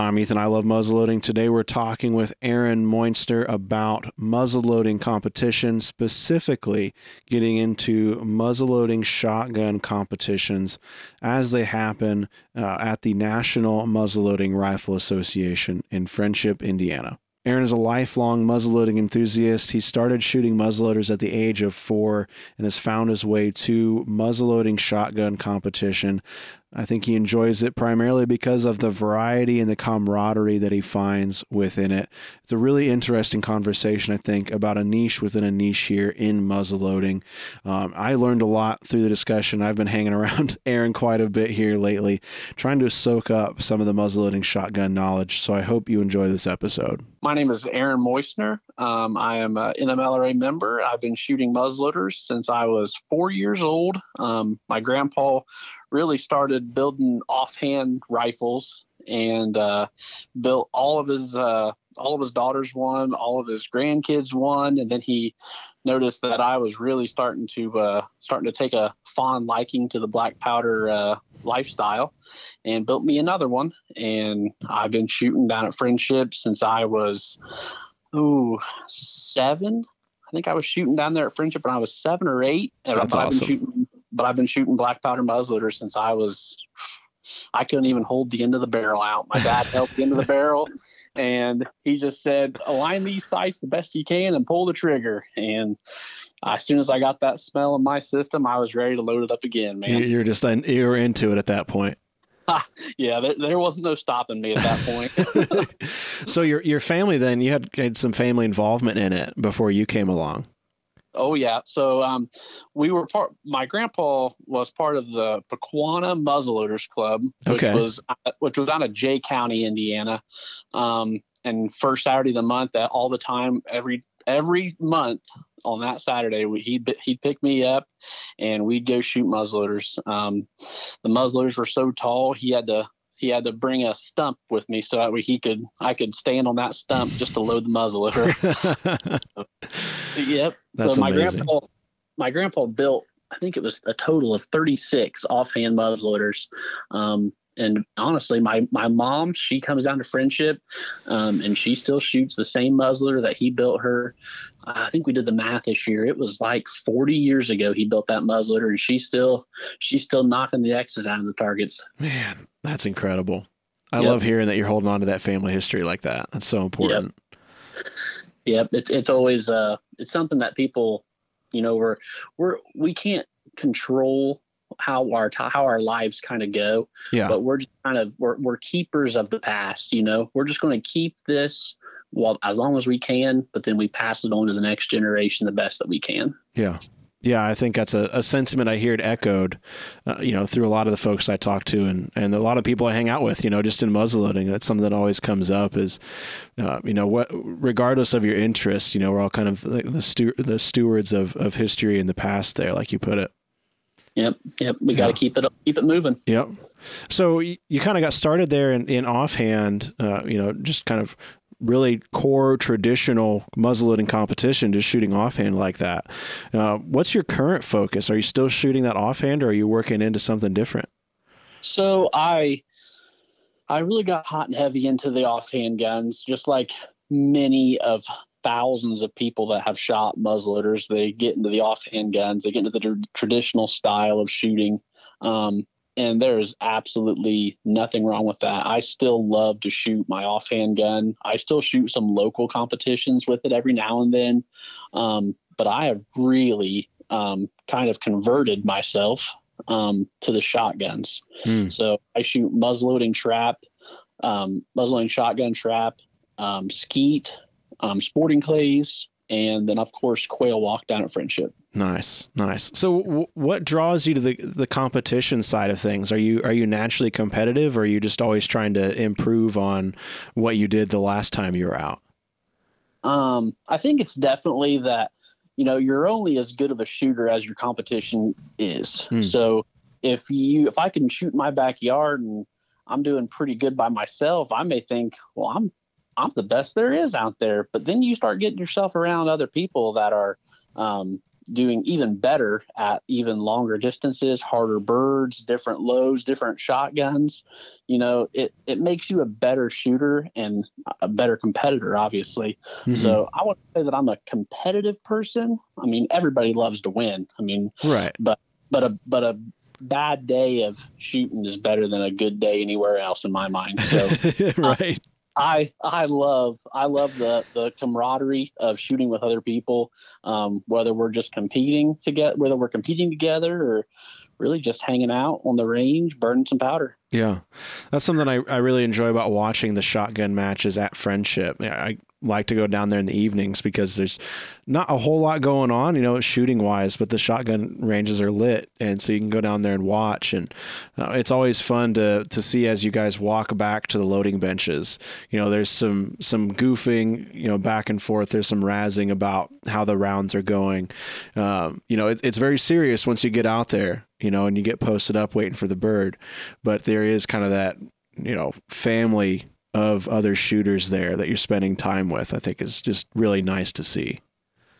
I'm Ethan. I love muzzleloading. Today we're talking with Aaron Moystner about muzzleloading competition, specifically getting into muzzleloading shotgun competitions as they happen uh, at the National Muzzleloading Rifle Association in Friendship, Indiana. Aaron is a lifelong muzzleloading enthusiast. He started shooting muzzleloaders at the age of four and has found his way to muzzleloading shotgun competition. I think he enjoys it primarily because of the variety and the camaraderie that he finds within it. It's a really interesting conversation, I think, about a niche within a niche here in muzzleloading. Um, I learned a lot through the discussion. I've been hanging around Aaron quite a bit here lately, trying to soak up some of the muzzleloading shotgun knowledge. So I hope you enjoy this episode. My name is Aaron Moystner. Um, I am an NMLRA member. I've been shooting muzzleloaders since I was four years old. Um, my grandpa really started building offhand rifles and uh, built all of his uh, all of his daughters won, all of his grandkids won, and then he noticed that I was really starting to uh, starting to take a fond liking to the black powder uh, lifestyle, and built me another one. And I've been shooting down at Friendship since I was ooh seven. I think I was shooting down there at Friendship when I was seven or eight. That's I've awesome. Been shooting, but I've been shooting black powder muzzleloaders since I was. I couldn't even hold the end of the barrel out. My dad held the end of the barrel, and he just said, "Align these sights the best you can and pull the trigger." And as soon as I got that smell in my system, I was ready to load it up again, man. You're just you're into it at that point. yeah, there, there wasn't no stopping me at that point. so your your family then you had, had some family involvement in it before you came along. Oh yeah. So um, we were part. My grandpa was part of the Pequanna Muzzleloaders Club, which Okay. was uh, which was out of Jay County, Indiana. Um, and first Saturday of the month, that all the time, every every month on that Saturday, we, he'd he'd pick me up, and we'd go shoot muzzleloaders. Um, the muzzleloaders were so tall, he had to he had to bring a stump with me so that way he could I could stand on that stump just to load the muzzleloader. Yep. That's so my amazing. grandpa, my grandpa built, I think it was a total of 36 offhand muzzleloaders. Um, and honestly, my, my mom, she comes down to friendship, um, and she still shoots the same muzzleloader that he built her. I think we did the math this year. It was like 40 years ago he built that muzzleloader, and she's still, she's still knocking the X's out of the targets. Man, that's incredible. I Yep. love hearing that you're holding on to that family history like that. That's so important. Yep, it's it's always uh it's something that people, you know, we're we're we can't control how our how our lives kind of go, Yeah. but we're just kind of we're we're keepers of the past. You know, we're just going to keep this well as long as we can, but then we pass it on to the next generation the best that we can. Yeah. Yeah, I think that's a, a sentiment I hear it echoed, uh, you know, through a lot of the folks I talk to and, and a lot of people I hang out with, you know, just in muzzleloading. That's something that always comes up is, uh, you know, what, regardless of your interests, you know, we're all kind of the, the, stu- the stewards of, of history in the past there, like you put it. Yep, yep, we got to keep it up keep it moving. Yep. So you, you kind of got started there in, in offhand, uh, you know, just kind of really core traditional muzzleloading competition, just shooting offhand like that. Uh, what's your current focus? Are you still shooting that offhand, or are you working into something different? So I I really got hot and heavy into the offhand guns, just like many of thousands of people that have shot muzzleloaders. They get into the offhand guns, they get into the tr- traditional style of shooting. Um, and there is absolutely nothing wrong with that. I still love to shoot my offhand gun. I still shoot some local competitions with it every now and then. Um, but I have really um, kind of converted myself um, to the shotguns. Hmm. So I shoot muzzleloading trap, um, muzzleloading shotgun trap, um, skeet, um, sporting clays, and then of course quail walk down at Friendship. Nice, nice. So, w- what draws you to the the competition side of things? Are you are you naturally competitive, or are you just always trying to improve on what you did the last time you were out? Um, I think it's definitely that you know you're only as good of a shooter as your competition is. Hmm. So if you if I can shoot my backyard and I'm doing pretty good by myself, I may think, well, I'm I'm the best there is out there. But then you start getting yourself around other people that are um, doing even better at even longer distances, harder birds, different loads, different shotguns. You know, it it makes you a better shooter and a better competitor, obviously. Mm-hmm. So I want to say that I'm a competitive person. I mean, everybody loves to win. I mean, right. But but a but a bad day of shooting is better than a good day anywhere else in my mind. So right. I I love I love the the camaraderie of shooting with other people, um, whether we're just competing to get whether we're competing together or really just hanging out on the range, burning some powder. Yeah, that's something I, I really enjoy about watching the shotgun matches at Friendship. I like to go down there in the evenings because there's not a whole lot going on, you know, shooting wise, but the shotgun ranges are lit, and so you can go down there and watch. And uh, it's always fun to to see as you guys walk back to the loading benches. You know, there's some some goofing, you know, back and forth. There's some razzing about how the rounds are going. Um, you know, it, it's very serious once you get out there, you know, and you get posted up waiting for the bird. But there is kind of that, you know, family of other shooters there that you're spending time with, I think is just really nice to see.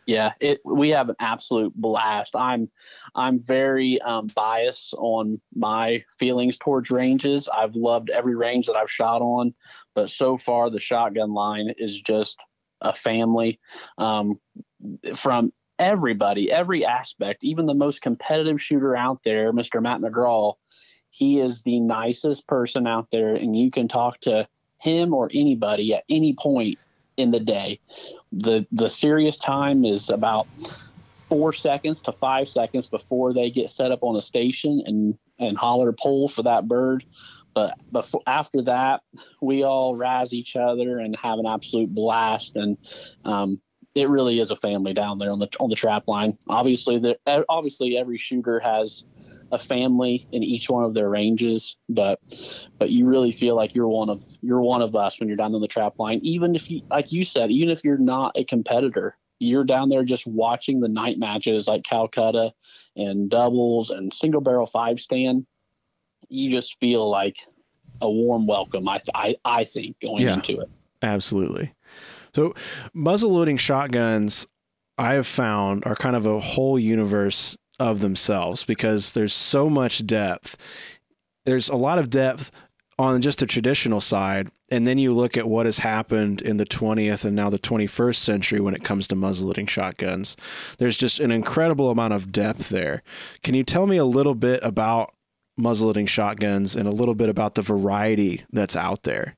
Yeah, it we have an absolute blast. I'm I'm very um, biased on my feelings towards ranges. I've loved every range that I've shot on, but so far the shotgun line is just a family. Um, from everybody, every aspect, even the most competitive shooter out there, Mr. Matt McGraw, he is the nicest person out there, and you can talk to him or anybody at any point in the day. The the serious time is about four seconds to five seconds before they get set up on a station and and holler pull for that bird. But before after that, we all razz each other and have an absolute blast. And um, it really is a family down there on the on the trap line. Obviously, the obviously every shooter has a family in each one of their ranges, but but you really feel like you're one of you're one of us when you're down on the trap line. Even if you like you said, even if you're not a competitor, you're down there just watching the night matches like Calcutta and doubles and single barrel five stand. You just feel like a warm welcome. I I, I think going yeah, into it. Absolutely. So muzzle loading shotguns I have found are kind of a whole universe of themselves because there's so much depth. There's a lot of depth on just the traditional side. And then you look at what has happened in the 20th and now the 21st century when it comes to muzzleloading shotguns. There's just an incredible amount of depth there. Can you tell me a little bit about muzzleloading shotguns and a little bit about the variety that's out there?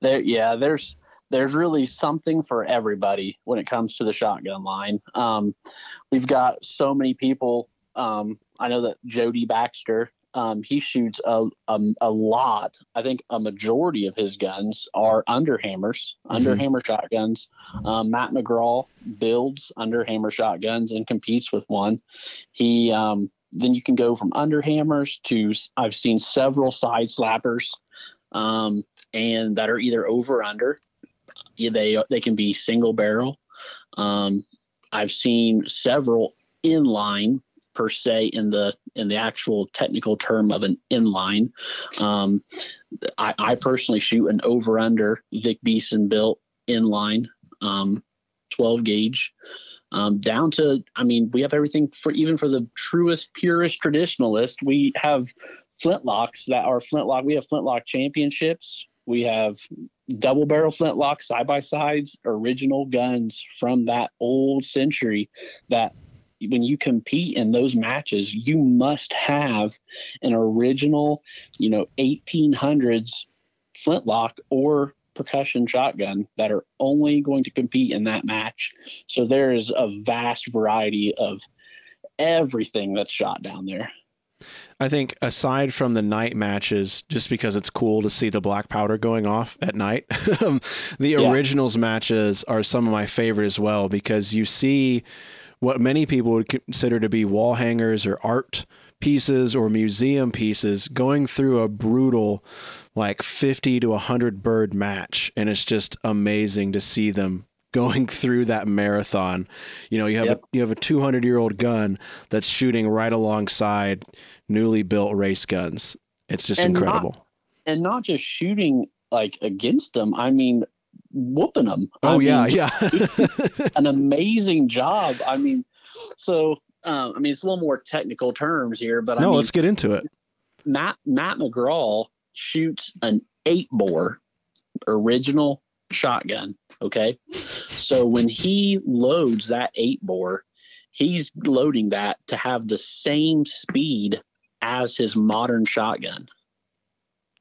There, yeah, there's there's really something for everybody when it comes to the shotgun line. Um, we've got so many people. Um, I know that Jody Baxter, um, he shoots a, a, a, lot. I think a majority of his guns are underhammers, mm-hmm. underhammer shotguns. Um, Matt McGraw builds underhammer shotguns and competes with one. He um, then you can go from underhammers to I've seen several side slappers um, and that are either over or under they they can be single barrel. Um, I've seen several inline per se in the in the actual technical term of an inline. Um, I, I, personally shoot an over under Vic Beeson built inline, um, 12 gauge. Um, down to, I mean, we have everything for even for the truest, purest traditionalist. We have flintlocks that are flintlock. We have flintlock championships. We have double barrel flintlock side by sides, original guns from that old century that when you compete in those matches, you must have an original, you know, 1800s flintlock or percussion shotgun that are only going to compete in that match. So there is a vast variety of everything that's shot down there. I think aside from the night matches, just because it's cool to see the black powder going off at night, um, the yeah. originals matches are some of my favorite as well because you see what many people would consider to be wall hangers or art pieces or museum pieces going through a brutal like 50 to 100 bird match and it's just amazing to see them going through that marathon you know you have yep. a you have a 200 year old gun that's shooting right alongside newly built race guns. It's just and incredible. Not, and not just shooting like against them. I mean, whooping them. Oh I yeah, mean, yeah. an amazing job. I mean, so um, I mean, it's a little more technical terms here, but no, I mean, let's get into it. Matt Matt McGraw shoots an eight bore original shotgun. Okay, so when he loads that eight bore, he's loading that to have the same speed as his modern shotgun.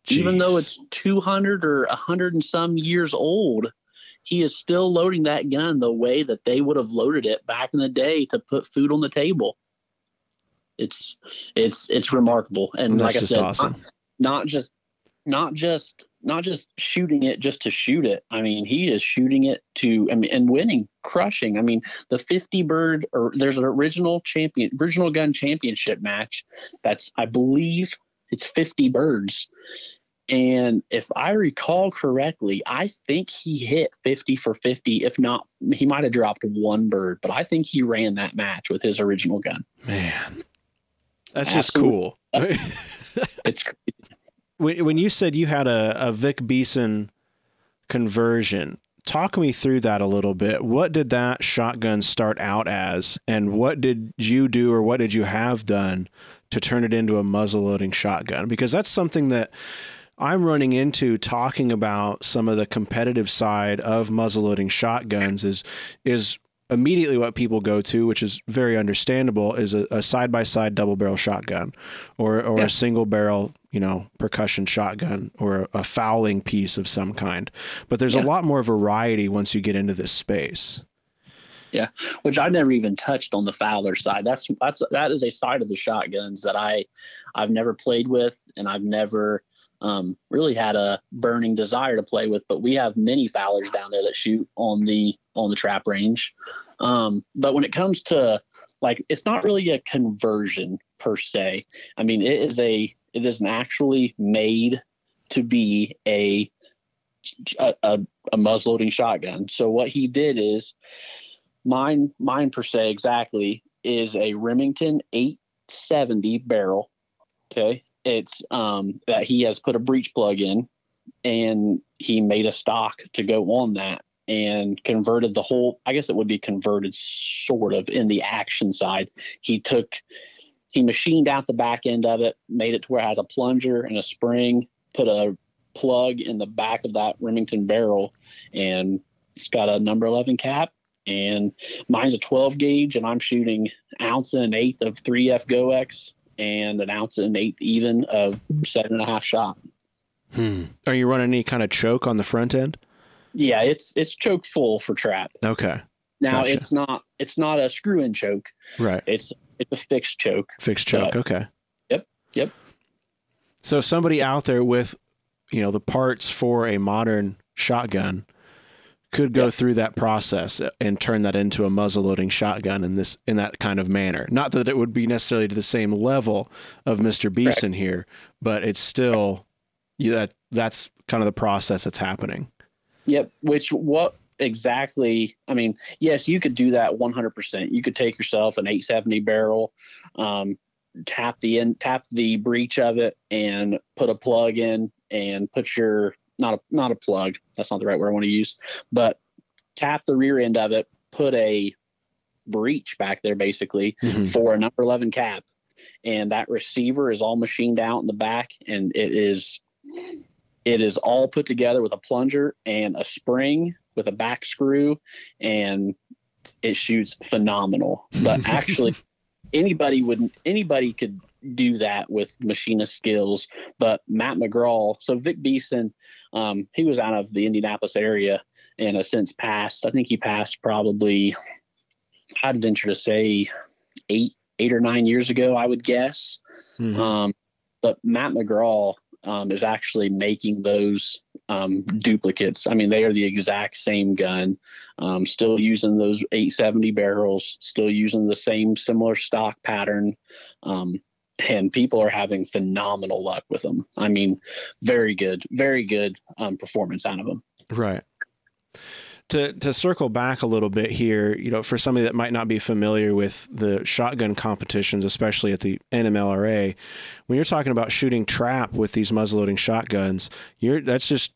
Even though it's 200 or 100 and some years old, he is still loading that gun the way that they would have loaded it back in the day to put food on the table. It's it's it's remarkable, and that's like I said, awesome. not, not just not just not just shooting it just to shoot it. I mean, he is shooting it to I mean, and winning, crushing. I mean, the 50 bird or there's an original champion, original gun championship match. That's I believe it's 50 birds. And if I recall correctly, I think he hit 50 for 50. If not, he might have dropped one bird, but I think he ran that match with his original gun. Man, that's just cool. It's when, when you said you had a, a Vic Beeson conversion, talk me through that a little bit. What did that shotgun start out as, and what did you do or what did you have done to turn it into a muzzle loading shotgun? Because that's something that I'm running into talking about some of the competitive side of muzzleloading shotguns is is immediately what people go to, which is very understandable, is a side by side double barrel shotgun, or or Yeah. a single barrel, you know, percussion shotgun, or a, fowling piece of some kind. But there's Yeah. a lot more variety once you get into this space. Yeah, which I never even touched on the Fowler side. That's that's that is a side of the shotguns that I I've never played with and I've never um, really had a burning desire to play with. But we have many Fowlers down there that shoot on the on the trap range. Um, but when it comes to like, it's not really a conversion per se. I mean, it is a it is an actually made to be a a, a, a muzzleloading shotgun. So what he did is mine mine per se exactly is a Remington 870 barrel. Okay. It's um that he has put a breech plug in and he made a stock to go on that and converted the whole I guess it would be converted sort of in the action side. He took he machined out the back end of it, made it to where it has a plunger and a spring, put a plug in the back of that Remington barrel and it's got a number 11 cap and mine's a 12 gauge and i'm shooting ounce and an eighth of 3f Goex and an ounce and an eighth even of seven and a half shot Hmm. Are you running any kind of choke on the front end? yeah it's it's choke full for trap Okay. now Gotcha. it's not it's not a screw in choke Right. it's it's a fixed choke Fixed choke. Uh, okay. Yep, yep. So somebody out there with, you know, the parts for a modern shotgun could go Yep. through that process and turn that into a muzzle loading shotgun in this in that kind of manner. Not that it would be necessarily to the same level of Mr. Beeson here, but it's still yeah, that that's kind of the process that's happening. Yep. Which what exactly? I mean, yes, you could do that 100%. You could take yourself an 870 barrel, um, tap the end, tap the breech of it, and put a plug in, and put your not a not a plug. That's not the right word I want to use, but tap the rear end of it, put a breech back there basically Mhm. for a number 11 cap and that receiver is all machined out in the back and it is it is all put together with a plunger and a spring with a back screw and it shoots phenomenal. But actually anybody would anybody could do that with machinist skills. But matt mcgraw so vic beeson um, he was out of the indianapolis area and has since passed. I think he passed probably i'd venture to say eight eight or nine years ago i would guess. Mhm. um, but Matt McGraw um, is actually making those um, duplicates. I mean, they are the exact same gun, um, still using those 870 barrels, still using the same similar stock pattern. Um, and people are having phenomenal luck with them. I mean, very good, very good um, performance out of them. Right. To to circle back a little bit here, you know, for somebody that might not be familiar with the shotgun competitions, especially at the NMLRA, when you're talking about shooting trap with these muzzleloading shotguns, you're that's just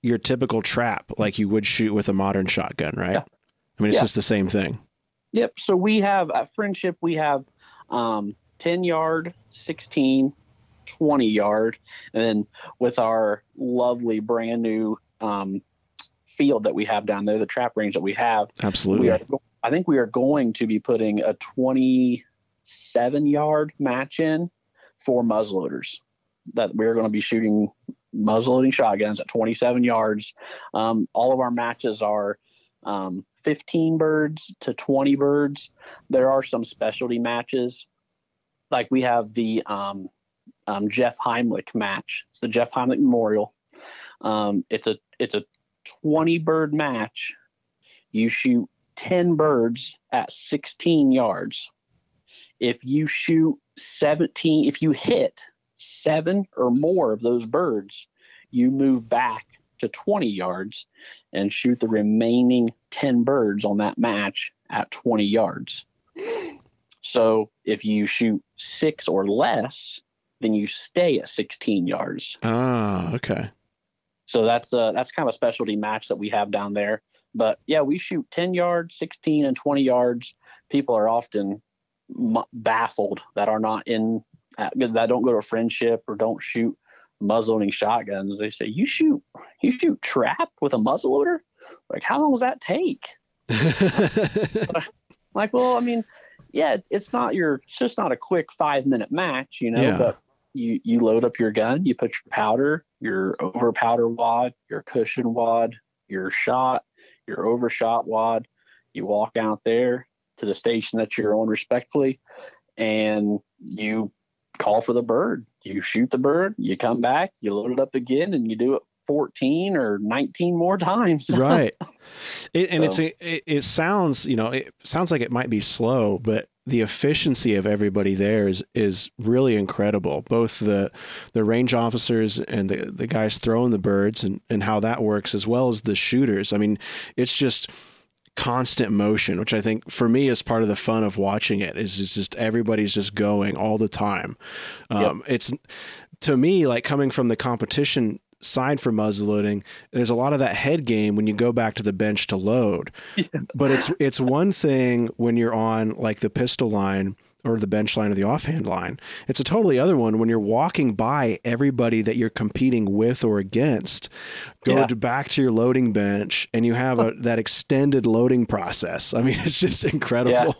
your typical trap like you would shoot with a modern shotgun, right? Yeah. I mean, it's Yeah. just the same thing. Yep. So we have at Friendship, we have um, 10 yard, 16, 20 yard. And then with our lovely brand new um, field that we have down there, the trap range that we have, Absolutely. we are, I think we are going to be putting a 27 yard match in for muzzleloaders that we're going to be shooting muzzleloading shotguns at 27 yards. Um, all of our matches are um, 15 birds to 20 birds. There are some specialty matches, like we have the um, um, Jeff Heimlich match. It's the Jeff Heimlich Memorial. Um, it's a it's a 20 bird match. You shoot 10 birds at 16 yards. If you shoot 17, if you hit seven or more of those birds, you move back to 20 yards and shoot the remaining 10 birds on that match at 20 yards. So if you shoot six or less, then you stay at 16 yards. Ah, okay. So that's uh, that's kind of a specialty match that we have down there. But yeah, we shoot 10 yards, 16, and 20 yards. People are often baffled that are not in uh, that don't go to friendship or don't shoot muzzleloading shotguns. They say you shoot you shoot trap with a muzzleloader. Like how long does that take? Like well, I mean, yeah, it's not your it's just not a quick five minute match, you know. Yeah. But you you load up your gun, you put your powder, your over powder wad, your cushion wad, your shot, your overshot wad. You walk out there to the station that you're on respectfully, and you call for the bird. You shoot the bird, you come back, you load it up again, and you do it 14 or 19 more times. right. It, and So- it's it, it sounds you know it sounds like it might be slow, but the efficiency of everybody there is is really incredible. Both the the range officers and the the guys throwing the birds and and how that works, as well as the shooters. I mean, it's just constant motion, which I think for me is part of the fun of watching it. Is it's just everybody's just going all the time. Um, It's to me like coming from the competition side for muzzleloading. There's a lot of that head game when you go back to the bench to load, but it's it's one thing when you're on like the pistol line or the bench line or the offhand line. It's a totally other one when you're walking by everybody that you're competing with or against. Go Yeah. to back to your loading bench and you have a that extended loading process. I mean, it's just incredible. Yeah.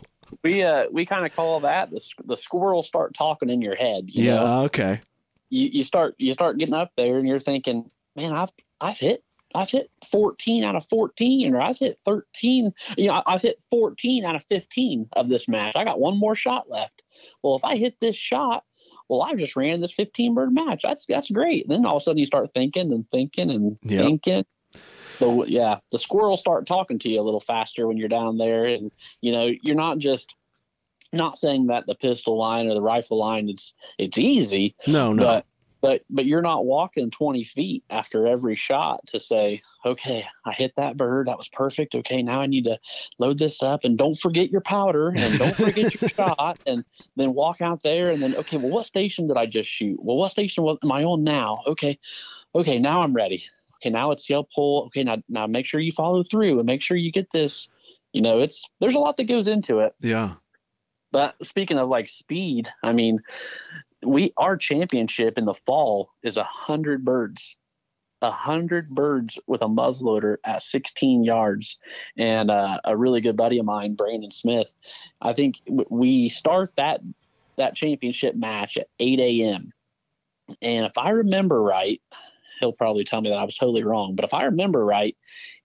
we uh we kind of call that the the squirrels start talking in your head. You Yeah. know? okay. You, you start you start getting up there and you're thinking, man, I've I've hit I've hit 14 out of 14, or I've hit 13. You know, I've hit 14 out of 15 of this match. I got one more shot left. Well, if I hit this shot, well, I just ran this 15 bird match. That's that's great. Then all of a sudden you start thinking and thinking and Yep. thinking. So yeah, the squirrels start talking to you a little faster when you're down there, and you know you're not just not saying that the pistol line or the rifle line it's it's easy, No, no. but but but you're not walking 20 feet after every shot to say okay i hit that bird. That was perfect. Okay now i need to load this up. And don't forget your powder and don't forget your shot and then walk out there and then okay well what station did i just shoot? Well what station was, am i on now? Okay okay now i'm ready. Okay now it's yell pull. Okay now now make sure you follow through and make sure you get this. You know it's there's a lot that goes into it. Yeah. But speaking of like speed, I mean, we our championship in the fall is a hundred birds, a hundred birds with a muzzleloader at 16 yards, and uh, a really good buddy of mine, Brandon Smith. I think we start that that championship match at 8 a.m. And if I remember right, he'll probably tell me that I was totally wrong. But if I remember right,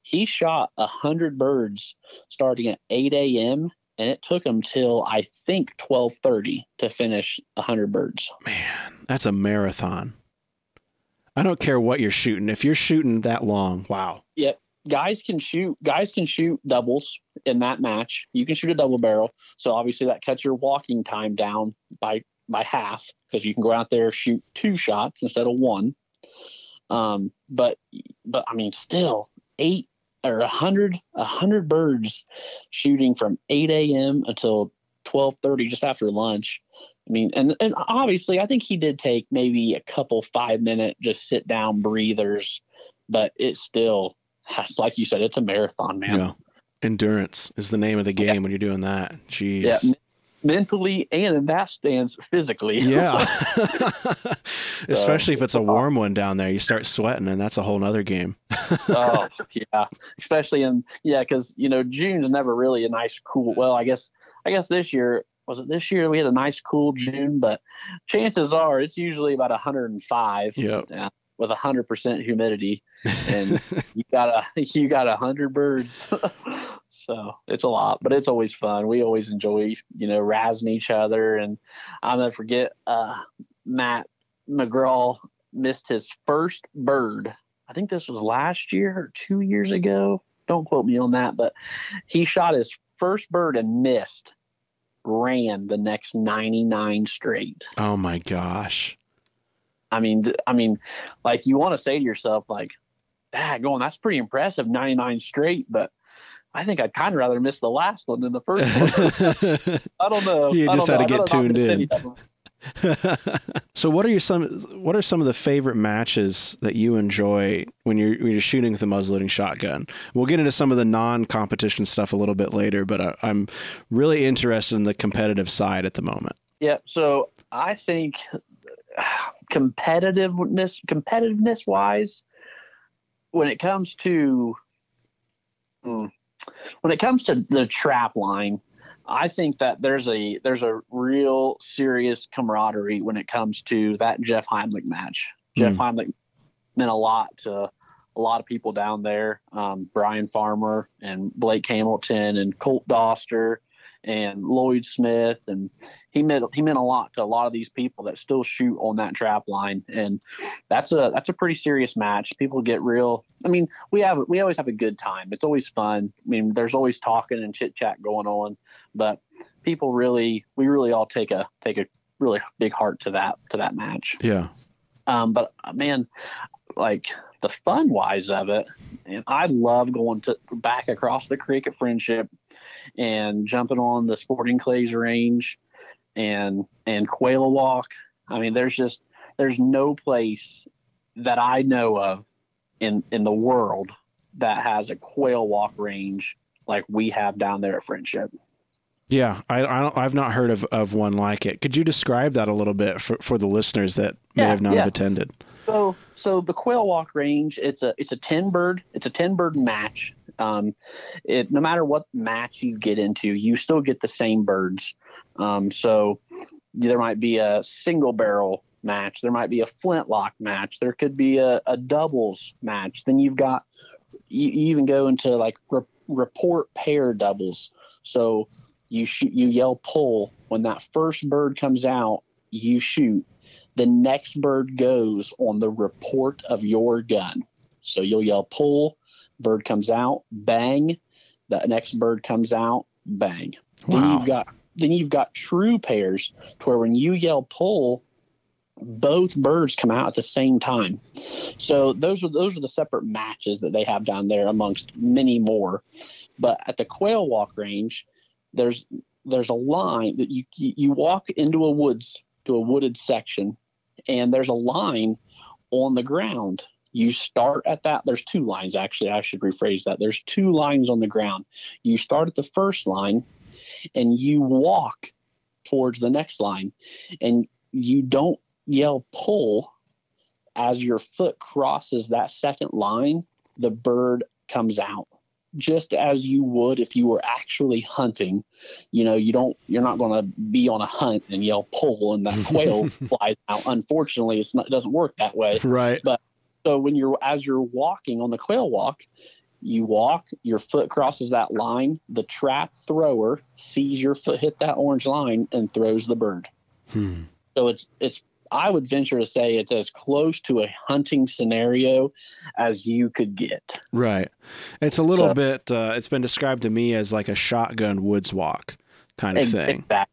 he shot a hundred birds starting at 8 a.m and it took him till I think 12:30 to finish 100 birds. Man, that's a marathon. I don't care what you're shooting. If you're shooting that long, wow. Yep. Guys can shoot guys can shoot doubles in that match. You can shoot a double barrel. So obviously that cuts your walking time down by by half because you can go out there shoot two shots instead of one. Um but but I mean still 8 or 100 100 birds shooting from 8 a.m. until 12:30 just after lunch. I mean, and and obviously, I think he did take maybe a couple five minute just sit down breathers, but it's still, like you said, it's a marathon, man. Yeah. Endurance is the name of the game yeah. when you're doing that. Jeez. Yeah, mentally and in that stance physically. yeah. Especially if it's a warm one down there, you start sweating and that's a whole nother game. oh yeah. Especially in, yeah. Cause you know, June's never really a nice, cool, well, I guess, I guess this year, was it this year we had a nice cool June, but chances are it's usually about 105 yep. uh, with 100% humidity and you got a, you got a hundred birds. So it's a lot, but it's always fun. We always enjoy, you know, razzing each other. And I'll never forget uh, Matt McGraw missed his first bird. I think this was last year or two years ago. Don't quote me on that, but he shot his first bird and missed. Ran the next 99 straight. Oh my gosh. I mean, I mean, like you want to say to yourself, like, ah, going, that's pretty impressive, 99 straight, but I think I'd kind of rather miss the last one than the first one. I don't know. You just had to get tuned in. so what are your some what are some of the favorite matches that you enjoy when you're when you're shooting with a muzzleloading shotgun? We'll get into some of the non-competition stuff a little bit later, but I, I'm really interested in the competitive side at the moment. Yeah, so I think competitiveness competitiveness wise when it comes to hmm, when it comes to the trap line, I think that there's a there's a real serious camaraderie when it comes to that Jeff Heimlich match. Mm. Jeff Heimlich meant a lot to a lot of people down there. Um, Brian Farmer and Blake Hamilton and Colt Doster and Lloyd Smith, and he meant he meant a lot to a lot of these people that still shoot on that trap line, and that's a that's a pretty serious match. People get real. I mean, we have we always have a good time. It's always fun. I mean, there's always talking and chit chat going on, but people really we really all take a take a really big heart to that to that match. Yeah. Um, but man, like the fun wise of it, and I love going to back across the creek at Friendship and jumping on the Sporting Clays range and and Quail Walk. I mean, there's just there's no place that I know of in in the world that has a quail walk range like we have down there at Friendship. Yeah, I, I have not heard of, of one like it. Could you describe that a little bit for, for the listeners that may yeah, have not yeah. have attended? So so the quail walk range, it's a it's a ten bird it's a ten bird match. Um, it no matter what match you get into, you still get the same birds. Um, so there might be a single barrel match, there might be a flintlock match, there could be a, a doubles match. Then you've got you, you even go into like re- report pair doubles. So you shoot, you yell pull when that first bird comes out. You shoot. The next bird goes on the report of your gun. So you'll yell pull, bird comes out, bang. The next bird comes out, bang. Wow. Then you've got then you've got true pairs to where when you yell pull, both birds come out at the same time. So those are those are the separate matches that they have down there amongst many more. But at the quail walk range, there's there's a line that you you walk into a woods to a wooded section, and there's a line on the ground you start at that there's two lines actually i should rephrase that. There's two lines on the ground. You start at the first line and you walk towards the next line and you don't yell pull. As your foot crosses that second line the bird comes out. Just as you would if you were actually hunting you know you don't you're not going to be on a hunt and yell pull and that quail flies out. Unfortunately it's not it doesn't work that way. Right. But so when you're as you're walking on the quail walk, you walk, your foot crosses that line, the trap thrower sees your foot hit that orange line and throws the bird. Hmm. So it's it's I would venture to say it's as close to a hunting scenario as you could get. Right. It's a little so, bit uh, it's been described to me as like a shotgun woods walk kind of thing. Exactly.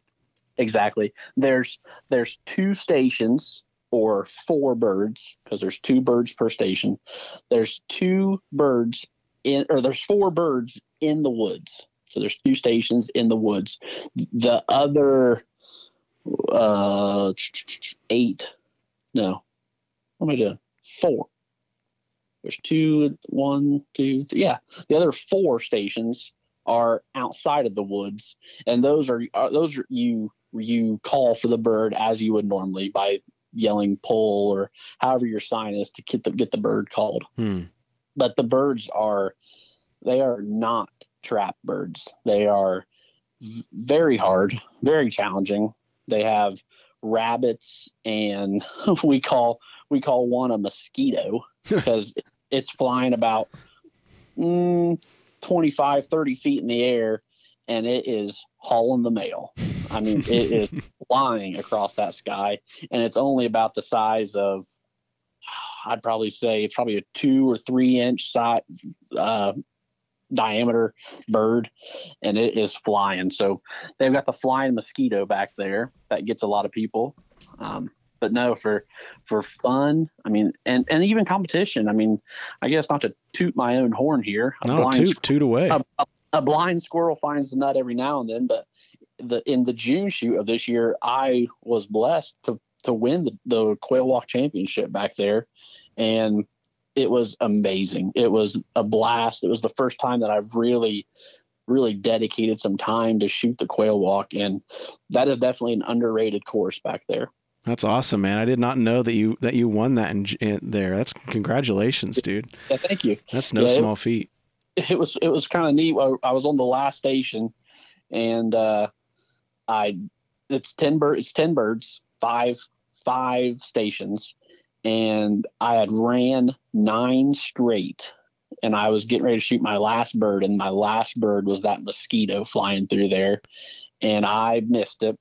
Exactly. There's there's two stations or four birds because there's two birds per station. There's two birds in, or there's four birds in the woods. So there's two stations in the woods. The other uh, eight, no, what am I doing? Four. There's two, one, two, three. Yeah, the other four stations are outside of the woods, and those are, are those are you you call for the bird as you would normally by yelling pull or however your sign is to get the get the bird called. Hmm. But the birds are they are not trap birds. They are v- very hard, very challenging. They have rabbits and we call we call one a mosquito because it's flying about mm, 25 30 feet in the air and it is hauling the mail i mean it is flying across that sky and it's only about the size of i'd probably say it's probably a two or three inch size uh, diameter bird and it is flying. So they've got the flying mosquito back there that gets a lot of people. Um, but no for for fun i mean and and even competition. I mean i guess not to toot my own horn here a No, blind toot, toot away. a, a, a blind squirrel finds a nut every now and then, but the in the June shoot of this year, I was blessed to to win the, the quail walk championship back there, and it was amazing. It was a blast. It was the first time that I've really really dedicated some time to shoot the quail walk and that is definitely an underrated course back there That's awesome, man. I did not know that you that you won that in, in there. That's congratulations, dude. yeah thank you That's no Yeah, it- small feat. it was it was kind of neat. I, I was on the last station, and uh, I it's ten bird it's ten birds, five five stations, and I had ran nine straight, and I was getting ready to shoot my last bird, and my last bird was that mosquito flying through there, and I missed it.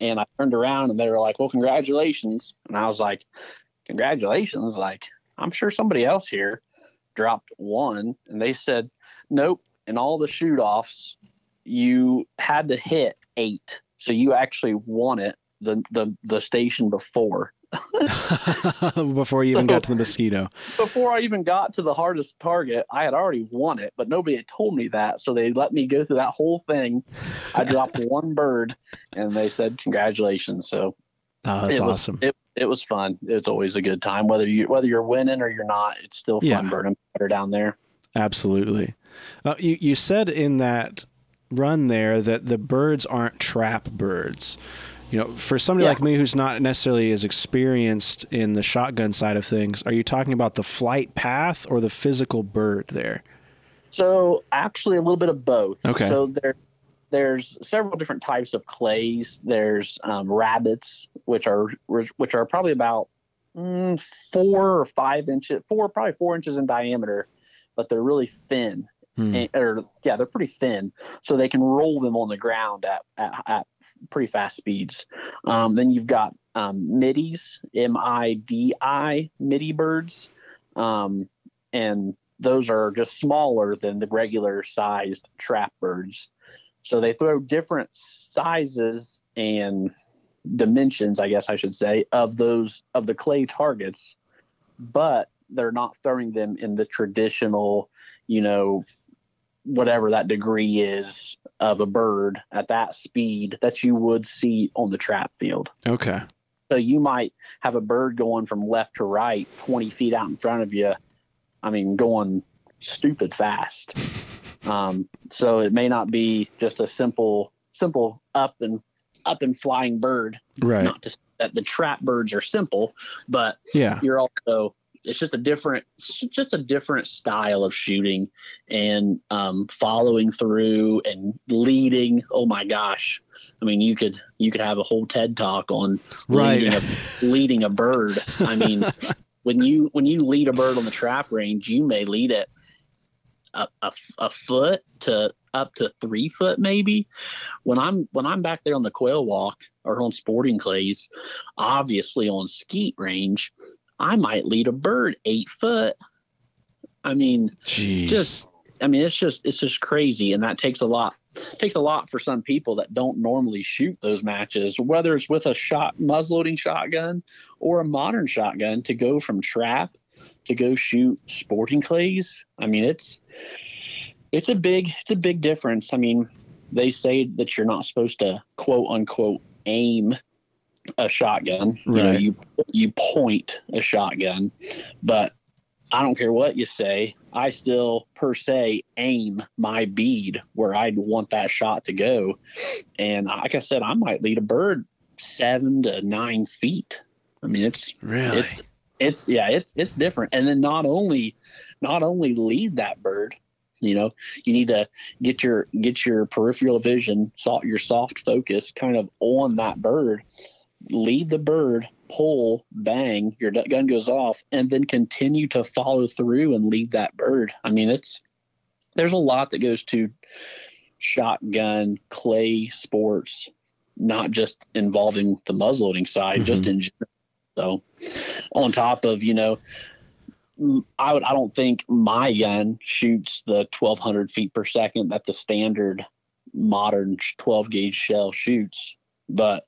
and I turned around and they were like, "Well, congratulations!" And I was like, "Congratulations!" Like I'm sure somebody else here dropped one and they said nope in all the shoot offs you had to hit eight so you actually won it the the, the station before Before you even got to the mosquito. before i even got to the hardest target i had already won it but nobody had told me that so they let me go through that whole thing i dropped one bird and they said congratulations so Oh, that's it was, awesome. It, it was fun. It's always a good time, whether you whether you're winning or you're not. It's still fun Yeah. burning powder down there. Absolutely. Uh, you you said in that run there that the birds aren't trap birds. You know, for somebody Yeah. like me who's not necessarily as experienced in the shotgun side of things, are you talking about the flight path or the physical bird there? So actually, a little bit of both. Okay. So there, there's several different types of clays. There's um, rabbits, which are which are probably about mm, four or five inches, four probably four inches in diameter, but they're really thin. Hmm. And, or yeah, they're pretty thin, so they can roll them on the ground at at, at pretty fast speeds. Um, then you've got um, middies, M I D I, middy birds, um, and those are just smaller than the regular sized trap birds. So they throw different sizes and dimensions, I guess I should say, of those of the clay targets, but they're not throwing them in the traditional, you know, whatever that degree is of a bird at that speed that you would see on the trap field. Okay. So you might have a bird going from left to right, 20 feet out in front of you. I mean, going stupid fast. Um, so it may not be just a simple, simple up and up and flying bird. Right. Not to say that the trap birds are simple, but Yeah. you're also it's just a different just a different style of shooting and um, following through and leading. Oh my gosh. I mean you could you could have a whole ted talk on leading a, leading a bird. I mean when you when you lead a bird on the trap range you may lead it a, a, a foot to up to three foot maybe. When i'm when i'm back there on the quail walk or on sporting clays obviously on skeet range i might lead a bird eight foot i mean Jeez. just I mean, it's just it's just crazy, and that takes a lot takes a lot for some people that don't normally shoot those matches, whether it's with a shot muzzleloading shotgun or a modern shotgun, to go from trap to go shoot sporting clays. I mean, it's it's a big it's a big difference. I mean, they say that you're not supposed to quote unquote aim a shotgun. You know, you you point a shotgun, but I don't care what you say. I still, per se, aim my bead where I'd want that shot to go. And like I said, I might lead a bird seven to nine feet. I mean, it's really, it's, it's yeah, it's it's different. And then not only, not only lead that bird, you know, you need to get your get your peripheral vision, your soft focus, kind of on that bird. Lead the bird pull, bang, your gun goes off, and then continue to follow through and lead that bird. I mean, it's there's a lot that goes to shotgun clay sports, not just involving the muzzleloading side, mm-hmm. just in general. So, on top of you know, I would I don't think my gun shoots the 1200 feet per second that the standard modern 12 gauge shell shoots, but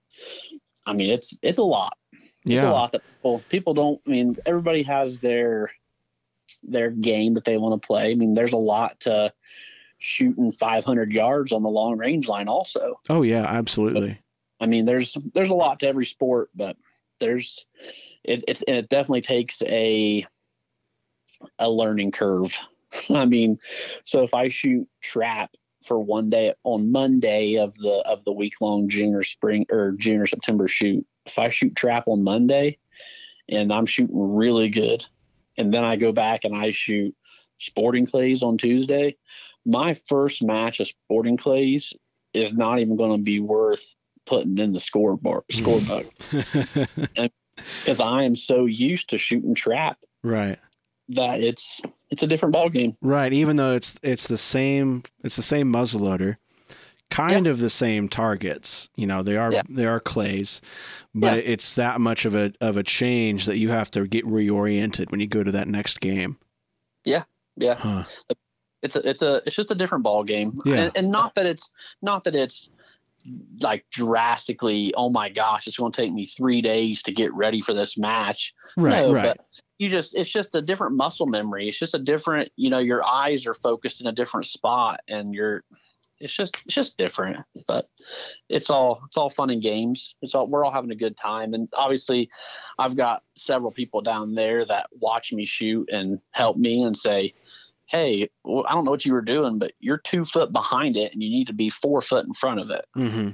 I mean it's it's a lot yeah. a lot that people people don't. I mean, everybody has their their game that they want to play. I mean, there's a lot to shooting 500 yards on the long range line, also. Oh yeah, absolutely. But, I mean, there's there's a lot to every sport, but there's it, it's it definitely takes a a learning curve. I mean, so if I shoot trap for one day on Monday of the of the week long June or spring or June or September shoot, if I shoot trap on Monday and I'm shooting really good, and then I go back and I shoot sporting clays on Tuesday, my first match of sporting clays is not even going to be worth putting in the scoreboard scorebook because I am so used to shooting trap. Right. That it's it's a different ball game. Right. Even though it's it's the same it's the same muzzleloader, kind yeah. of the same targets. You know, they are yeah. they are clays, but yeah. it's that much of a of a change that you have to get reoriented when you go to that next game. Yeah, yeah. Huh. It's a it's a it's just a different ball game, yeah. and, and not that it's not that it's like drastically. Oh my gosh, it's going to take me three days to get ready for this match. Right, no, right. But you just it's just a different muscle memory. It's just a different. You know, your eyes are focused in a different spot, and you're it's just it's just different but it's all it's all fun and games it's all we're all having a good time and obviously i've got several people down there that watch me shoot and help me and say hey well, i don't know what you were doing but you're two foot behind it and you need to be four foot in front of it mm-hmm.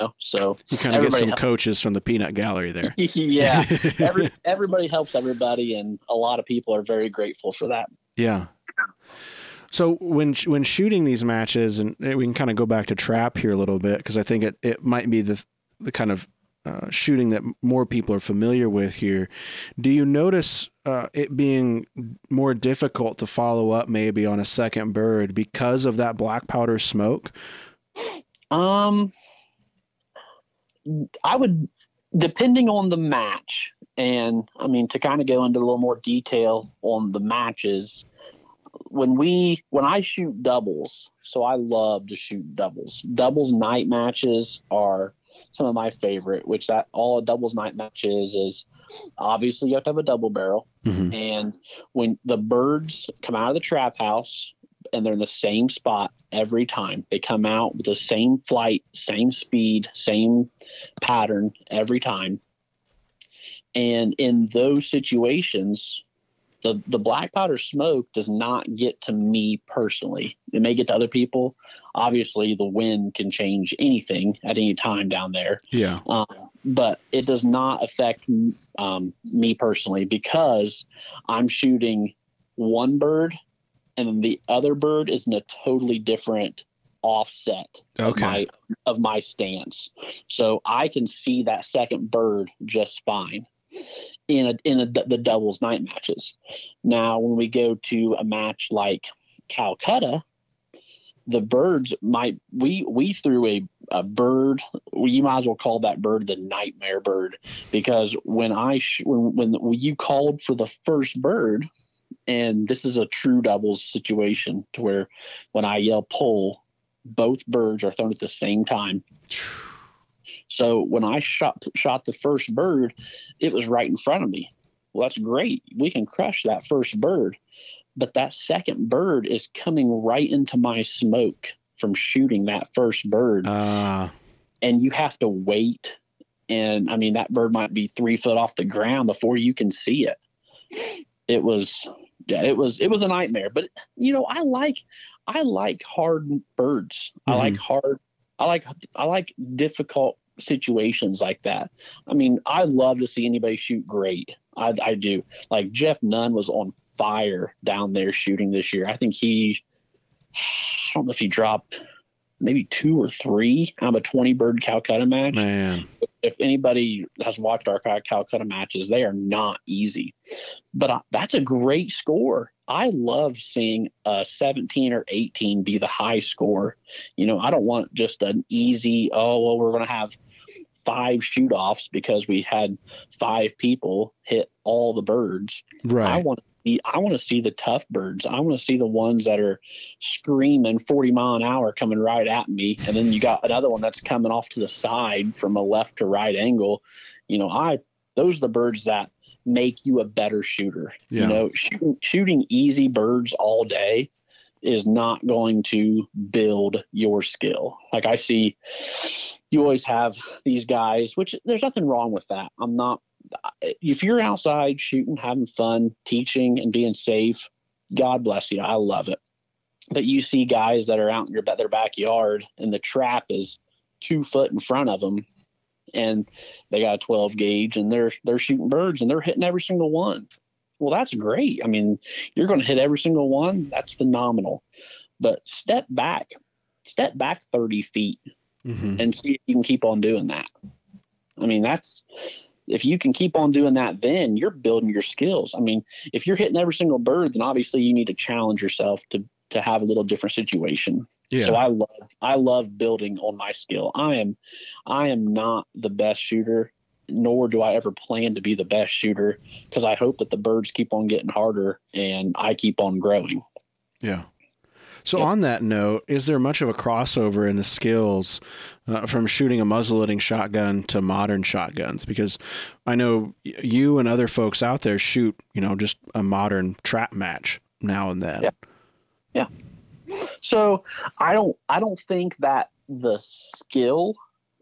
Know? So you kind of get some coaches from the peanut gallery there. yeah, Every, everybody helps everybody, and a lot of people are very grateful for that. Yeah, so when when shooting these matches, and we can kind of go back to trap here a little bit because I think it, it might be the the kind of uh, shooting that more people are familiar with here. Do you notice uh, it being more difficult to follow up maybe on a second bird because of that black powder smoke? Um, I would, depending on the match, and I mean to kind of go into a little more detail on the matches when we when I shoot doubles, so I love to shoot doubles. Doubles night matches are some of my favorite. Which that all a doubles night match is is obviously you have to have a double barrel, mm-hmm. and when the birds come out of the trap house and they're in the same spot every time, they come out with the same flight, same speed, same pattern every time. And in those situations, the the black powder smoke does not get to me personally. It may get to other people. Obviously, the wind can change anything at any time down there. Yeah. Um, but it does not affect um, me personally because I'm shooting one bird, and then the other bird is in a totally different offset okay. of my of my stance. So I can see that second bird just fine in a, in a, the doubles night matches. Now, when we go to a match like Calcutta, the birds might we we threw a, a bird you might as well call that bird the nightmare bird because when I sh- when when you called for the first bird and this is a true doubles situation to where when I yell pull both birds are thrown at the same time so when I shot shot the first bird, it was right in front of me. Well, that's great. We can crush that first bird, but that second bird is coming right into my smoke from shooting that first bird. Uh. And you have to wait. And I mean, that bird might be three foot off the ground before you can see it. It was yeah, it was it was a nightmare. But you know, I like I like hard birds. Mm-hmm. I like hard. I like I like difficult situations like that. I mean, I love to see anybody shoot great. I, I do. Like Jeff Nunn was on fire down there shooting this year. I think he, I don't know if he dropped maybe two or three out of a 20 bird Calcutta match. Man. If anybody has watched our Calcutta matches, they are not easy. But uh, that's a great score. I love seeing a 17 or 18 be the high score. You know, I don't want just an easy, oh, well, we're going to have five shoot offs because we had five people hit all the birds. Right. I want I want to see the tough birds. I want to see the ones that are screaming 40 mile an hour coming right at me. And then you got another one that's coming off to the side from a left to right angle. You know, I, those are the birds that make you a better shooter. Yeah. You know, shooting, shooting easy birds all day is not going to build your skill. Like I see you always have these guys, which there's nothing wrong with that. I'm not if you're outside shooting, having fun, teaching, and being safe, God bless you. I love it. But you see guys that are out in your their backyard, and the trap is two foot in front of them, and they got a 12 gauge, and they're they're shooting birds, and they're hitting every single one. Well, that's great. I mean, you're going to hit every single one. That's phenomenal. But step back, step back 30 feet, mm-hmm. and see if you can keep on doing that. I mean, that's if you can keep on doing that, then you're building your skills. I mean, if you're hitting every single bird, then obviously you need to challenge yourself to to have a little different situation. Yeah. So I love I love building on my skill. I am I am not the best shooter, nor do I ever plan to be the best shooter because I hope that the birds keep on getting harder and I keep on growing. Yeah. So, yep. on that note, is there much of a crossover in the skills uh, from shooting a muzzleloading shotgun to modern shotguns? Because I know you and other folks out there shoot, you know, just a modern trap match now and then. Yeah. Yeah. So I don't I don't think that the skill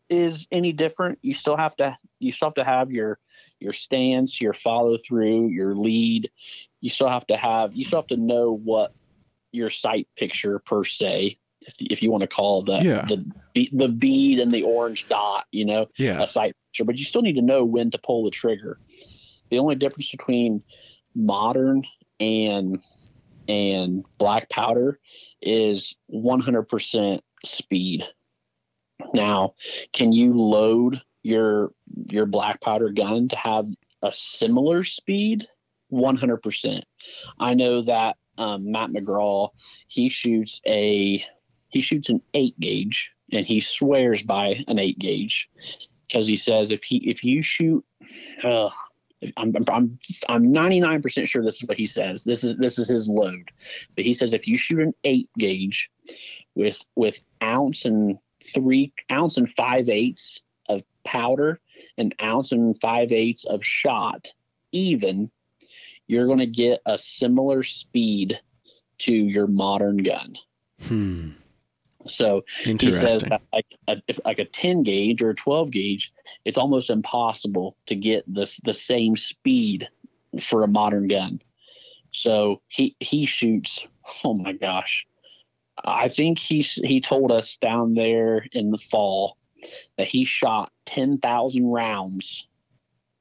is any different. You still have to you still have to have your your stance, your follow through, your lead. You still have to have you still have to know what your sight picture per se, if, if you want to call the, yeah. the the bead and the orange dot, you know, yeah. a sight picture. But you still need to know when to pull the trigger. The only difference between modern and and black powder is 100% speed. Now, can you load your your black powder gun to have a similar speed? 100%. I know that um, Matt McGraw, he shoots a he shoots an eight gauge, and he swears by an eight gauge because he says if he if you shoot, uh, I'm I'm I'm 99% sure this is what he says. This is this is his load, but he says if you shoot an eight gauge with with ounce and three ounce and five eighths of powder, an ounce and five eighths of shot, even you're going to get a similar speed to your modern gun. Hmm. So he says that like a, like a 10 gauge or a 12 gauge, it's almost impossible to get this the same speed for a modern gun. So he he shoots. Oh my gosh, I think he he told us down there in the fall that he shot 10,000 rounds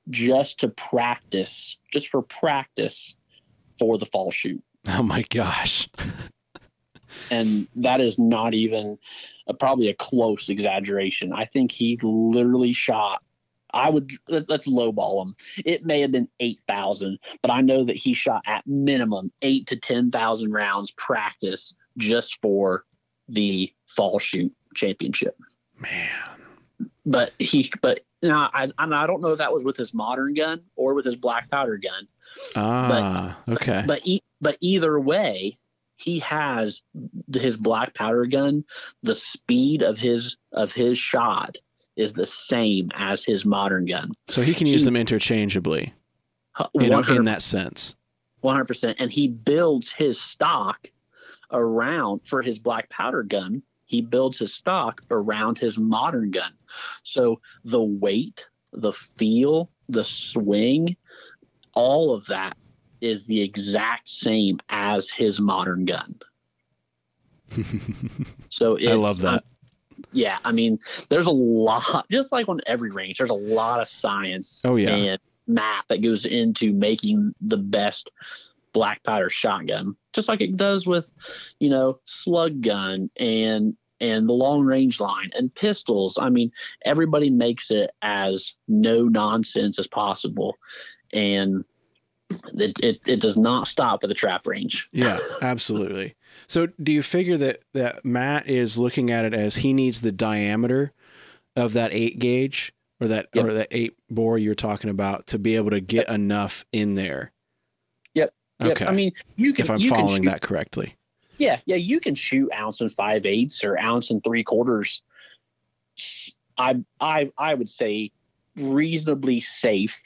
just to practice, just for practice for the fall shoot. Oh my gosh. and that is not even a, probably a close exaggeration. I think he literally shot. I would let's lowball him. It may have been eight thousand, but I know that he shot at minimum eight to ten thousand rounds practice just for the fall shoot championship. Man, but he but now I I don't know if that was with his modern gun or with his black powder gun. Ah, but, okay. But e- but either way, he has his black powder gun. The speed of his of his shot is the same as his modern gun. So he can use them interchangeably. You know, in that sense. One hundred percent, and he builds his stock around for his black powder gun he builds his stock around his modern gun. So the weight, the feel, the swing, all of that is the exact same as his modern gun. so I love that. Uh, yeah, I mean, there's a lot, just like on every range, there's a lot of science Oh, yeah. and math that goes into making the best black powder shotgun, just like it does with, you know, slug gun and and the long range line and pistols. I mean, everybody makes it as no nonsense as possible, and it it, it does not stop at the trap range. Yeah, absolutely. So, do you figure that that Matt is looking at it as he needs the diameter of that eight gauge or that Yep. or that eight bore you're talking about to be able to get enough in there? Yep. Okay. I mean, you can if I'm following that correctly. Yeah, yeah, you can shoot ounce and five eighths or ounce and three quarters. I I I would say reasonably safe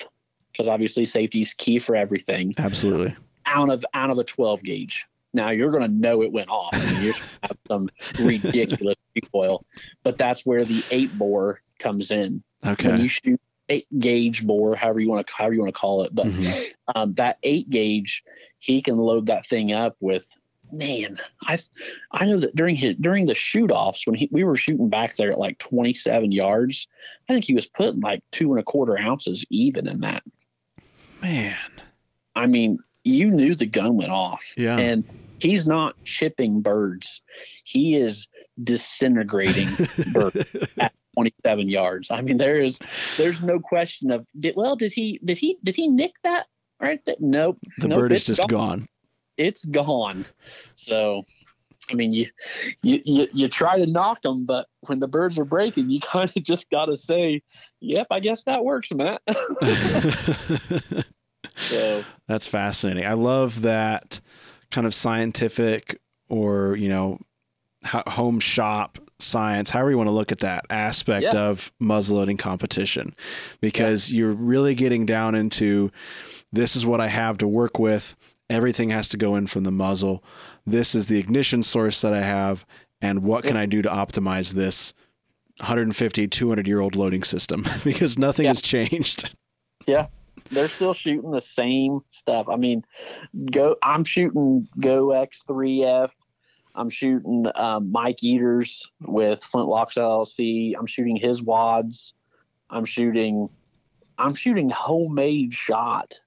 because obviously safety is key for everything. Absolutely. Out of out of a 12 gauge. Now you're going to know it went off. I mean, you're gonna have some ridiculous recoil, but that's where the eight bore comes in. Okay. When you shoot eight gauge bore, however you want to however you want to call it, but Mhm. um, that eight gauge, he can load that thing up with. Man, I I know that during his during the shoot offs when he, we were shooting back there at like 27 yards, I think he was putting like two and a quarter ounces even in that. Man. I mean, you knew the gun went off, Yeah. and he's not chipping birds; he is disintegrating birds at 27 yards. I mean, there is there's no question of did, well, did he did he did he nick that right? There? Nope. the nope, bird is just gone. It's gone. So, I mean, you you you, you try to knock them, but when the birds are breaking, you kind of just got to say, "Yep, I guess that works, Matt." so, That's fascinating. I love that kind of scientific or, you know, home shop science, however you want to look at that aspect Yeah. of muzzleloading competition, because you're really getting down into this is what I have to work with. Everything has to go in from the muzzle. This is the ignition source that I have. And what can I do to optimize this 150, 200 year old loading system? because nothing Yeah. has changed. Yeah. They're still shooting the same stuff. I mean, go. I'm shooting GoEx 3F. I'm shooting um, Mike Eaters with Flintlocks LLC. I'm shooting his wads. I'm shooting. I'm shooting homemade shot.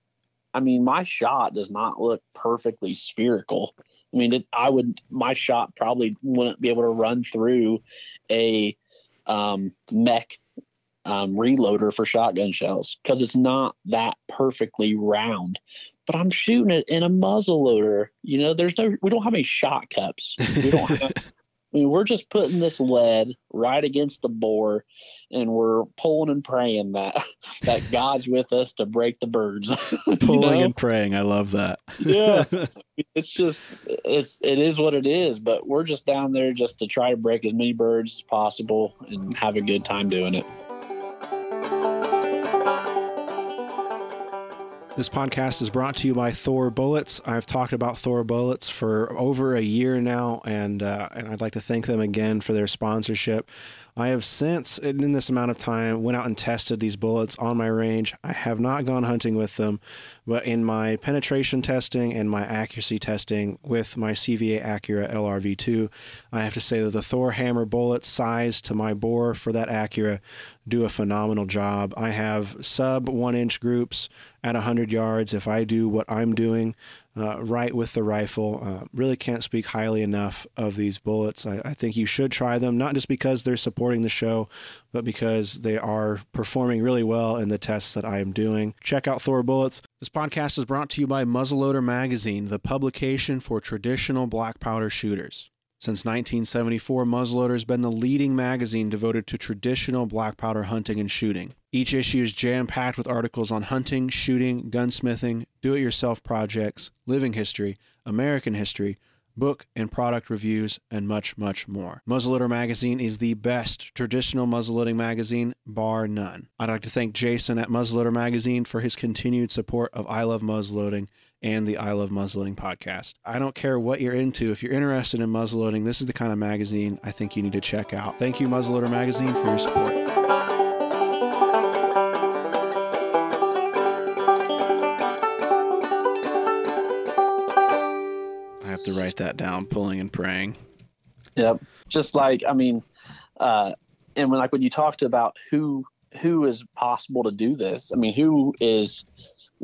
I mean, my shot does not look perfectly spherical. I mean, it, I would. My shot probably wouldn't be able to run through a um, mech um, reloader for shotgun shells because it's not that perfectly round. But I'm shooting it in a muzzle loader. You know, there's no, we don't have any shot cups. We don't have, I mean, we're just putting this lead right against the bore and we're pulling and praying that, that God's with us to break the birds. Pulling know? and praying. I love that. Yeah. it's just it's it is what it is but we're just down there just to try to break as many birds as possible and have a good time doing it This podcast is brought to you by Thor Bullets. I've talked about Thor Bullets for over a year now, and uh, and I'd like to thank them again for their sponsorship. I have since, in this amount of time, went out and tested these bullets on my range. I have not gone hunting with them, but in my penetration testing and my accuracy testing with my CVA Accura LRV2, I have to say that the Thor Hammer bullets sized to my bore for that Accura do a phenomenal job. I have sub one inch groups at 100 yards if I do what I'm doing uh, right with the rifle. Uh, really can't speak highly enough of these bullets. I, I think you should try them, not just because they're supporting the show, but because they are performing really well in the tests that I am doing. Check out Thor Bullets. This podcast is brought to you by Muzzleloader Magazine, the publication for traditional black powder shooters. Since 1974, Muzzleloader has been the leading magazine devoted to traditional black powder hunting and shooting. Each issue is jam packed with articles on hunting, shooting, gunsmithing, do it yourself projects, living history, American history, book and product reviews, and much, much more. Muzzleloader Magazine is the best traditional muzzleloading magazine, bar none. I'd like to thank Jason at Muzzleloader Magazine for his continued support of I Love Muzzleloading and the I Love Muzzleloading podcast. I don't care what you're into. If you're interested in muzzleloading, this is the kind of magazine I think you need to check out. Thank you, Muzzleloader Magazine, for your support. I have to write that down. Pulling and praying. Yep. Just like I mean, uh, and when like when you talked about who who is possible to do this, I mean, who is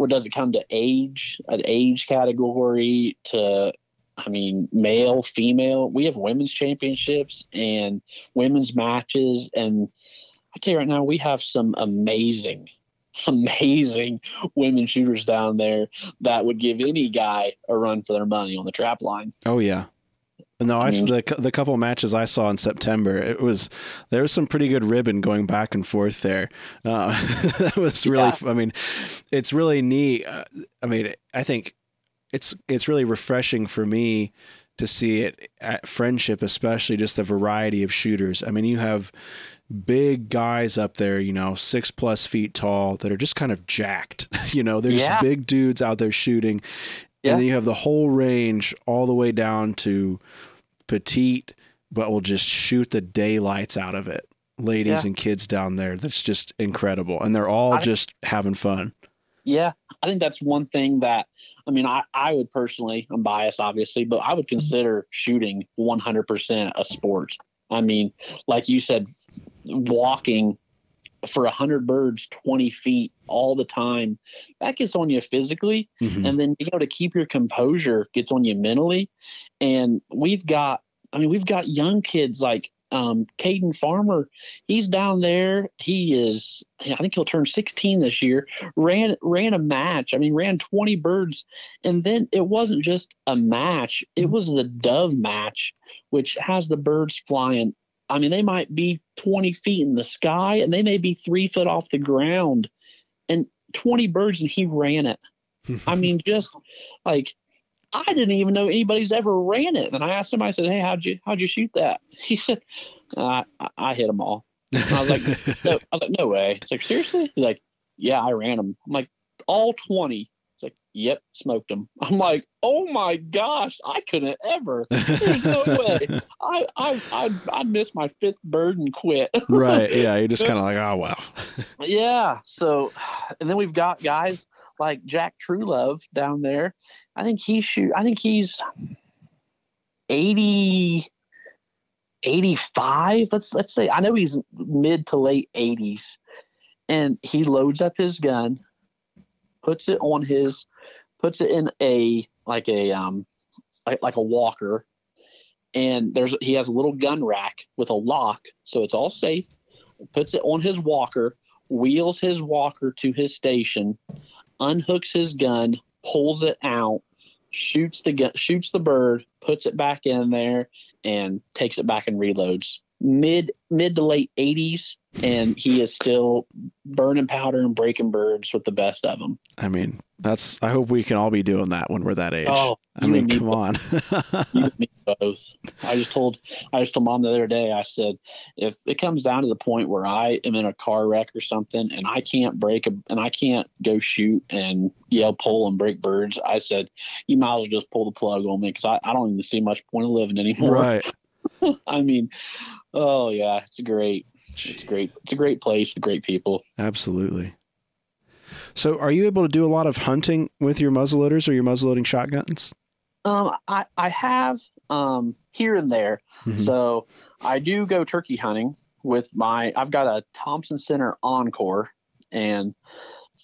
what does it come to age, an age category to I mean, male, female. We have women's championships and women's matches, and I tell you right now, we have some amazing, amazing women shooters down there that would give any guy a run for their money on the trap line. Oh yeah, no, I, mm-hmm. the the couple matches I saw in September, it was there was some pretty good ribbon going back and forth there. Uh, that was really, yeah. I mean, it's really neat. Uh, I mean, I think it's it's really refreshing for me to see it at friendship, especially just the variety of shooters. I mean, you have big guys up there, you know, six plus feet tall that are just kind of jacked. you know, they're yeah. just big dudes out there shooting. Yeah. And then you have the whole range all the way down to petite, but will just shoot the daylights out of it. Ladies yeah. and kids down there. That's just incredible. And they're all I, just having fun. Yeah. I think that's one thing that, I mean, I, I would personally, I'm biased obviously, but I would consider shooting 100% a sport. I mean, like you said, walking for 100 birds 20 feet all the time that gets on you physically mm-hmm. and then being able to keep your composure gets on you mentally and we've got i mean we've got young kids like um, Caden Farmer, he's down there. He is, I think he'll turn 16 this year. Ran ran a match. I mean, ran 20 birds, and then it wasn't just a match. It was the dove match, which has the birds flying I mean, they might be 20 feet in the sky and they may be three foot off the ground and 20 birds and he ran it. I mean, just like I didn't even know anybody's ever ran it. And I asked him, I said, Hey, how'd you, how'd you shoot that? He said, uh, I, I hit them all. And I was like, no, I was like, no way. He's like, seriously? He's like, yeah, I ran them. I'm like, all 20 yep, smoked them. I'm like, oh my gosh, I couldn't ever. There's no way. I I I'd, I'd miss my fifth bird and quit. right. Yeah. You're just kind of like, oh wow. yeah. So, and then we've got guys like Jack Truelove down there. I think he shoot. I think he's 80. 85 let's let's say i know he's mid to late 80s and he loads up his gun puts it on his puts it in a like a um like, like a walker. And there's he has a little gun rack with a lock so it's all safe. Puts it on his walker wheels his walker to his station unhooks his gun pulls it out shoots the gun shoots the bird puts it back in there and takes it back and reloads mid mid to late 80s and he is still burning powder and breaking birds with the best of them i mean that's i hope we can all be doing that when we're that age. Oh i mean come on. You and me both. I just told i just told mom the other day i said if it comes down to the point where i am in a car wreck or something and i can't break a, and i can't go shoot and yell pull and break birds i said you might as well just pull the plug on me because I, I don't even see much point of living anymore. Right I mean, oh yeah, it's great. It's great. It's a great place great people. Absolutely. So, are you able to do a lot of hunting with your muzzleloaders or your muzzleloading shotguns? Um, I I have um here and there. Mm-hmm. So I do go turkey hunting with my. I've got a Thompson Center Encore, and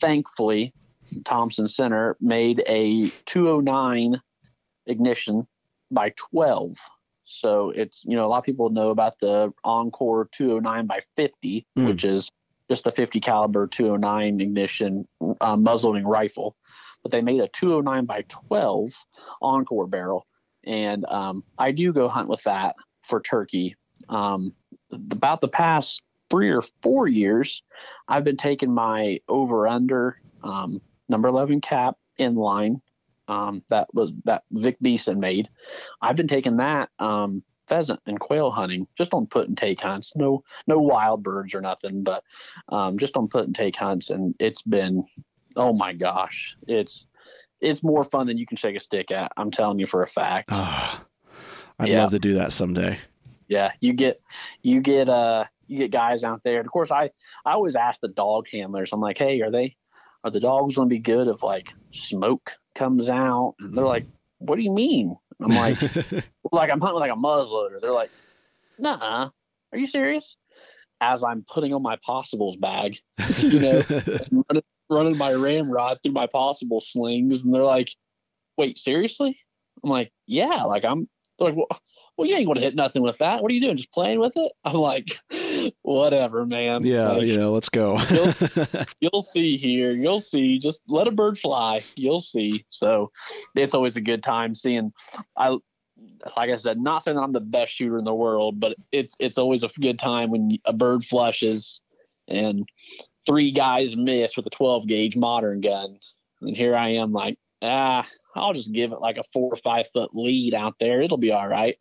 thankfully, Thompson Center made a 209 ignition by 12 so it's, you know, a lot of people know about the Encore 209 by 50, mm. which is just a 50 caliber 209 ignition uh, muzzleloading rifle. But they made a 209 by 12 Encore barrel. And um, I do go hunt with that for turkey. Um, about the past three or four years, I've been taking my over under um, number 11 cap inline um, that was that Vic Beeson made. I've been taking that um, pheasant and quail hunting just on put and take hunts. No no wild birds or nothing, but um, just on put and take hunts, and it's been oh my gosh, it's it's more fun than you can shake a stick at. I'm telling you for a fact. Oh, I'd yeah. love to do that someday. Yeah, you get you get uh you get guys out there. And of course, I I always ask the dog handlers. I'm like, hey, are they are the dogs going to be good if like smoke comes out. And they're like, what do you mean? I'm like, like I'm hunting like a muzzleloader. They're like, nah, are you serious? As I'm putting on my possibles bag, you know, running, running my ramrod through my possible slings, and they're like, wait, seriously? I'm like, yeah, like I'm they're like, well, well, you ain't to hit nothing with that. What are you doing? Just playing with it? I'm like, whatever, man. Yeah, like, you know, let's go. you'll, you'll see here. You'll see. Just let a bird fly. You'll see. So it's always a good time seeing. I like I said, not saying I'm the best shooter in the world, but it's it's always a good time when a bird flushes and three guys miss with a 12 gauge modern gun, and here I am like, ah, I'll just give it like a four or five foot lead out there. It'll be all right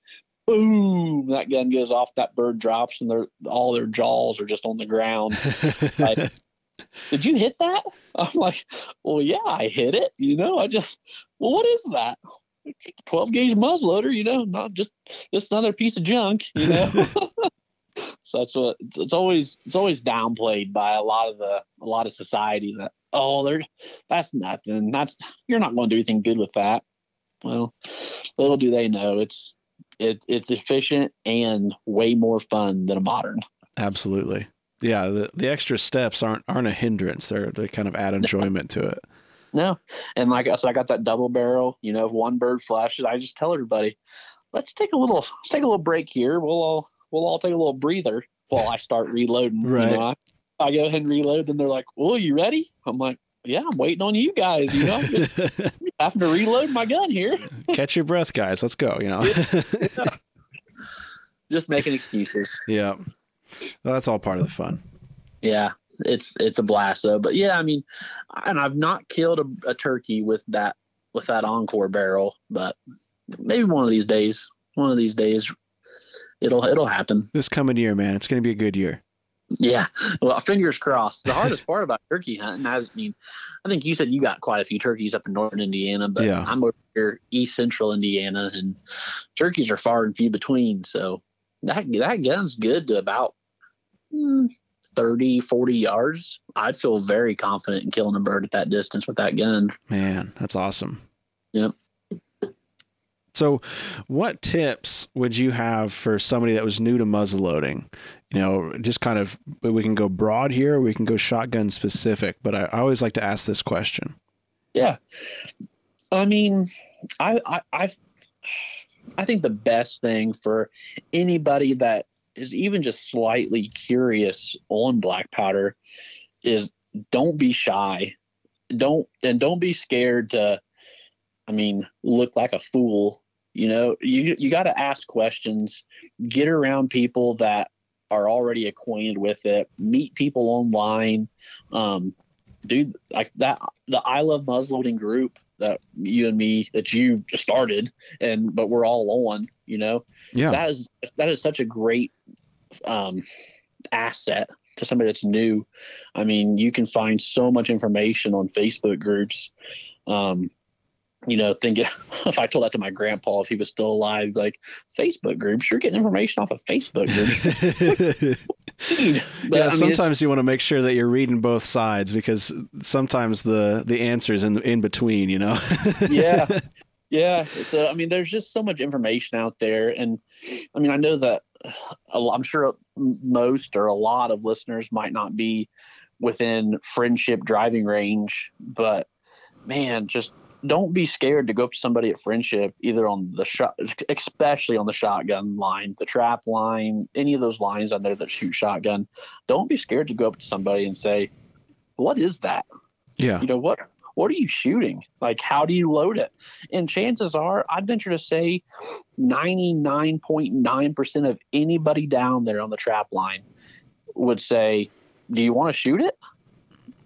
boom, that gun goes off, that bird drops, and their all their jaws are just on the ground. like, Did you hit that? I'm like, well, yeah, I hit it. You know, I just, well, what is that? 12 gauge muzzleloader, you know, not just just another piece of junk, you know. so that's what it's always it's always downplayed by a lot of the a lot of society that oh they're that's nothing that's you're not going to do anything good with that. Well, little do they know it's it, it's efficient and way more fun than a modern. Absolutely. Yeah, the, the extra steps aren't aren't a hindrance. They're they kind of add enjoyment to it. No, and like I said, I got that double barrel. You know, if one bird flashes, I just tell everybody, let's take a little let's take a little break here. We'll all we'll all take a little breather while I start reloading. Right. You know, I, I go ahead and reload. Then they're like, "Well, you ready?" I'm like, "Yeah, I'm waiting on you guys." You know, just having to reload my gun here. Catch your breath, guys. Let's go. You know. yeah. Just making excuses. Yeah. Well, that's all part of the fun. Yeah, it's it's a blast though. But yeah, I mean, and I've not killed a, a turkey with that with that encore barrel, but maybe one of these days, one of these days, it'll it'll happen. This coming year, man, it's going to be a good year. Yeah, well, fingers crossed. The hardest part about turkey hunting, has, I mean, I think you said you got quite a few turkeys up in northern Indiana, but yeah. I'm over here east central Indiana, and turkeys are far and few between. So that that gun's good to about mm, 30, 40 yards. I'd feel very confident in killing a bird at that distance with that gun. Man, that's awesome. Yep. So, what tips would you have for somebody that was new to muzzleloading? You know, just kind of, we can go broad here, we can go shotgun specific, but I, I always like to ask this question. Yeah. I mean, I, I, I, I think the best thing for anybody that is even just slightly curious on black powder is don't be shy. Don't, and don't be scared to, I mean, look like a fool you know, you you got to ask questions, get around people that are already acquainted with it, meet people online. Um, dude, like that, the I Love Muzzleloading group that you and me that you started, and but we're all on. You know, yeah, that is that is such a great um, asset to somebody that's new. I mean, you can find so much information on Facebook groups. Um, you know, thinking if I told that to my grandpa if he was still alive, like Facebook groups, you're getting information off of Facebook groups. but, yeah, I mean, sometimes you want to make sure that you're reading both sides because sometimes the the answers in in between, you know. yeah, yeah. So I mean, there's just so much information out there, and I mean, I know that I'm sure most or a lot of listeners might not be within friendship driving range, but man, just don't be scared to go up to somebody at friendship, either on the shot, especially on the shotgun line, the trap line, any of those lines on there that shoot shotgun. Don't be scared to go up to somebody and say, "What is that?" Yeah. You know what? What are you shooting? Like, how do you load it? And chances are, I'd venture to say, ninety nine point nine percent of anybody down there on the trap line would say, "Do you want to shoot it?"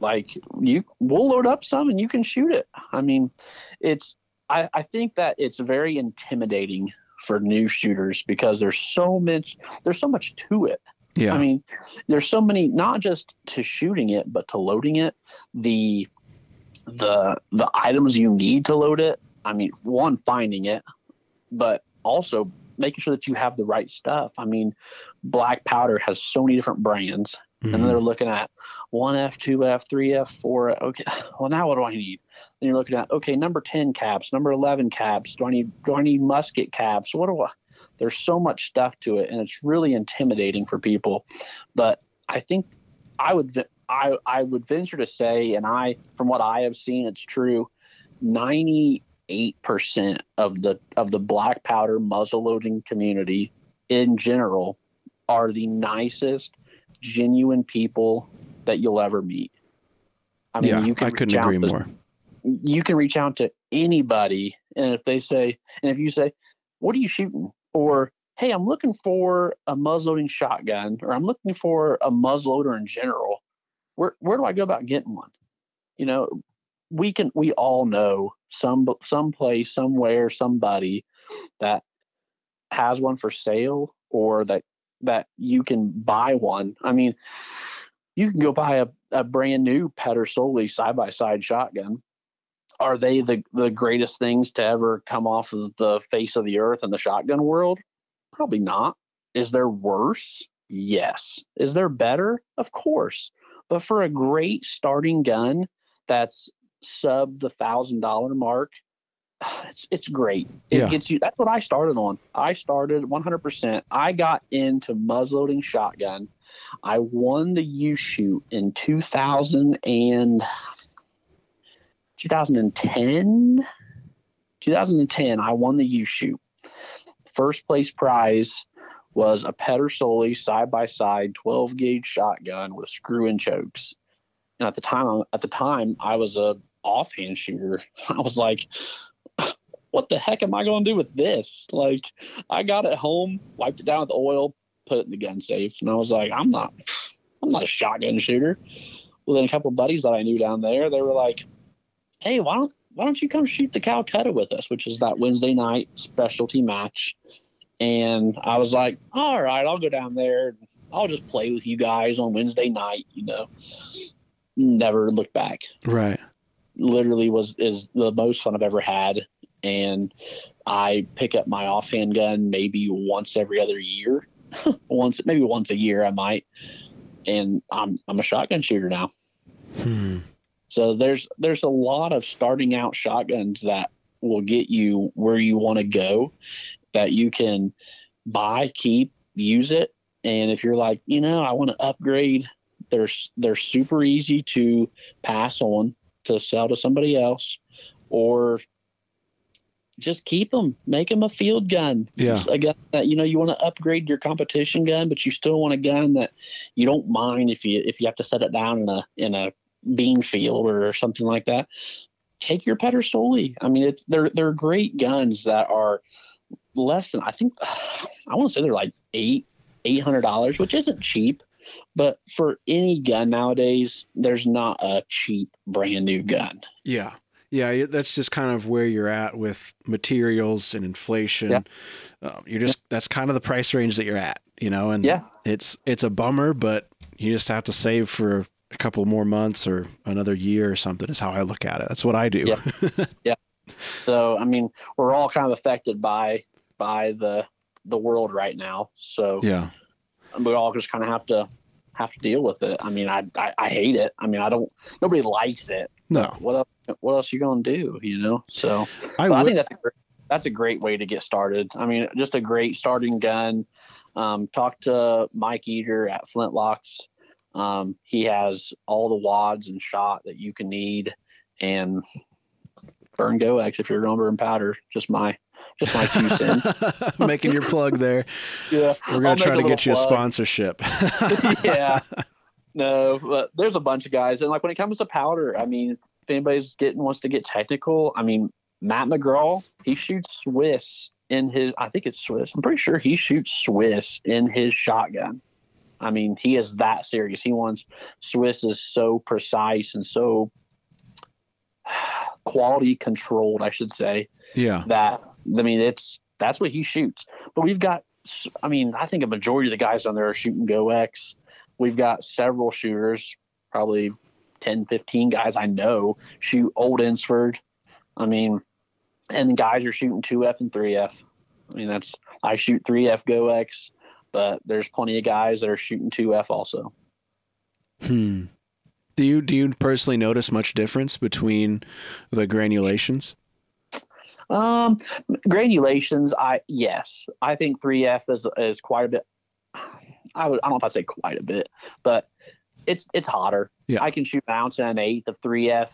Like you we'll load up some and you can shoot it. I mean it's i, I think that it's very intimidating for new shooters because there's so much there's so much to it. Yeah. I mean there's so many not just to shooting it but to loading it. The the the items you need to load it. I mean one finding it but also making sure that you have the right stuff. I mean black powder has so many different brands Mm-hmm. And then they're looking at 1F, 2F, 3F, 4. Okay, well, now what do I need? Then you're looking at, okay, number 10 caps, number 11 caps. Do I need, do I need musket caps? What do I, there's so much stuff to it and it's really intimidating for people. But I think I would, I, I would venture to say, and I, from what I have seen, it's true, 98% of the, of the black powder muzzle loading community in general are the nicest, genuine people that you'll ever meet. I mean, yeah, you can I couldn't agree to, more. You can reach out to anybody, and if they say, and if you say, "What are you shooting?" or "Hey, I'm looking for a muzzleloading shotgun," or "I'm looking for a muzzleloader in general," where where do I go about getting one? You know, we can we all know some some place somewhere somebody that has one for sale or that that you can buy one. I mean, you can go buy a, a brand new Pedersoli side by side shotgun. Are they the, the greatest things to ever come off of the face of the earth in the shotgun world? Probably not. Is there worse? Yes. Is there better? Of course. But for a great starting gun that's sub the thousand dollar mark, it's it's great. It yeah. gets you. That's what I started on. I started 100%. I got into muzzleloading shotgun. I won the U shoot in 2000 and 2010. 2010, I won the U shoot. First place prize was a Pedersoli side by side 12 gauge shotgun with screw in chokes. And at the time, at the time, I was a offhand shooter. I was like, what the heck am I going to do with this? Like, I got it home, wiped it down with oil, put it in the gun safe, and I was like, I'm not, I'm not a shotgun shooter. Well, then a couple buddies that I knew down there, they were like, Hey, why don't why don't you come shoot the Calcutta with us, which is that Wednesday night specialty match? And I was like, all right, I'll go down there. I'll just play with you guys on Wednesday night, you know. Never looked back. Right. Literally was is the most fun I've ever had and I pick up my offhand gun maybe once every other year, once maybe once a year I might, and I'm I'm a shotgun shooter now. Hmm. So there's there's a lot of starting out shotguns that will get you where you want to go, that you can buy, keep, use it, and if you're like, you know, I want to upgrade, they're they're super easy to pass on to sell to somebody else, or just keep them, make them a field gun. Yeah, a gun that you know you want to upgrade your competition gun, but you still want a gun that you don't mind if you if you have to set it down in a in a bean field or something like that. Take your Pedersoli. I mean, it's they're they're great guns that are less than I think I want to say they're like eight eight hundred dollars, which isn't cheap. But for any gun nowadays, there's not a cheap brand new gun. Yeah. Yeah, that's just kind of where you're at with materials and inflation. Yeah. Um, you're just that's kind of the price range that you're at, you know. And yeah, it's it's a bummer, but you just have to save for a couple more months or another year or something. Is how I look at it. That's what I do. Yeah. yeah. So I mean, we're all kind of affected by by the the world right now. So yeah, we all just kind of have to have to deal with it. I mean, I, I, I hate it. I mean, I don't. Nobody likes it. No. What else? what else are you gonna do? You know. So I, I think that's a great, that's a great way to get started. I mean, just a great starting gun. Um, talk to Mike Eater at Flintlocks. Um, he has all the wads and shot that you can need, and burn GoEx if you're going to burn powder. Just my just my two cents. Making your plug there. Yeah, we're gonna try to get you a sponsorship. yeah. No, but there's a bunch of guys, and like when it comes to powder, I mean, if anybody's getting wants to get technical, I mean Matt McGraw, he shoots Swiss in his I think it's Swiss. I'm pretty sure he shoots Swiss in his shotgun. I mean, he is that serious. He wants Swiss is so precise and so quality controlled, I should say. Yeah. That I mean, it's that's what he shoots. But we've got, I mean, I think a majority of the guys on there are shooting GoEx. We've got several shooters, probably 10, 15 guys I know shoot Olde Eynsford. I mean, and the guys are shooting 2F and 3F. I mean, that's, I shoot 3F GoEx, but there's plenty of guys that are shooting 2F also. Hmm. Do you do you personally notice much difference between the granulations? Um, granulations, I yes, I think 3F is is quite a bit. I would I don't know if I'd say quite a bit, but it's it's hotter. Yeah. I can shoot an ounce and an eighth of 3F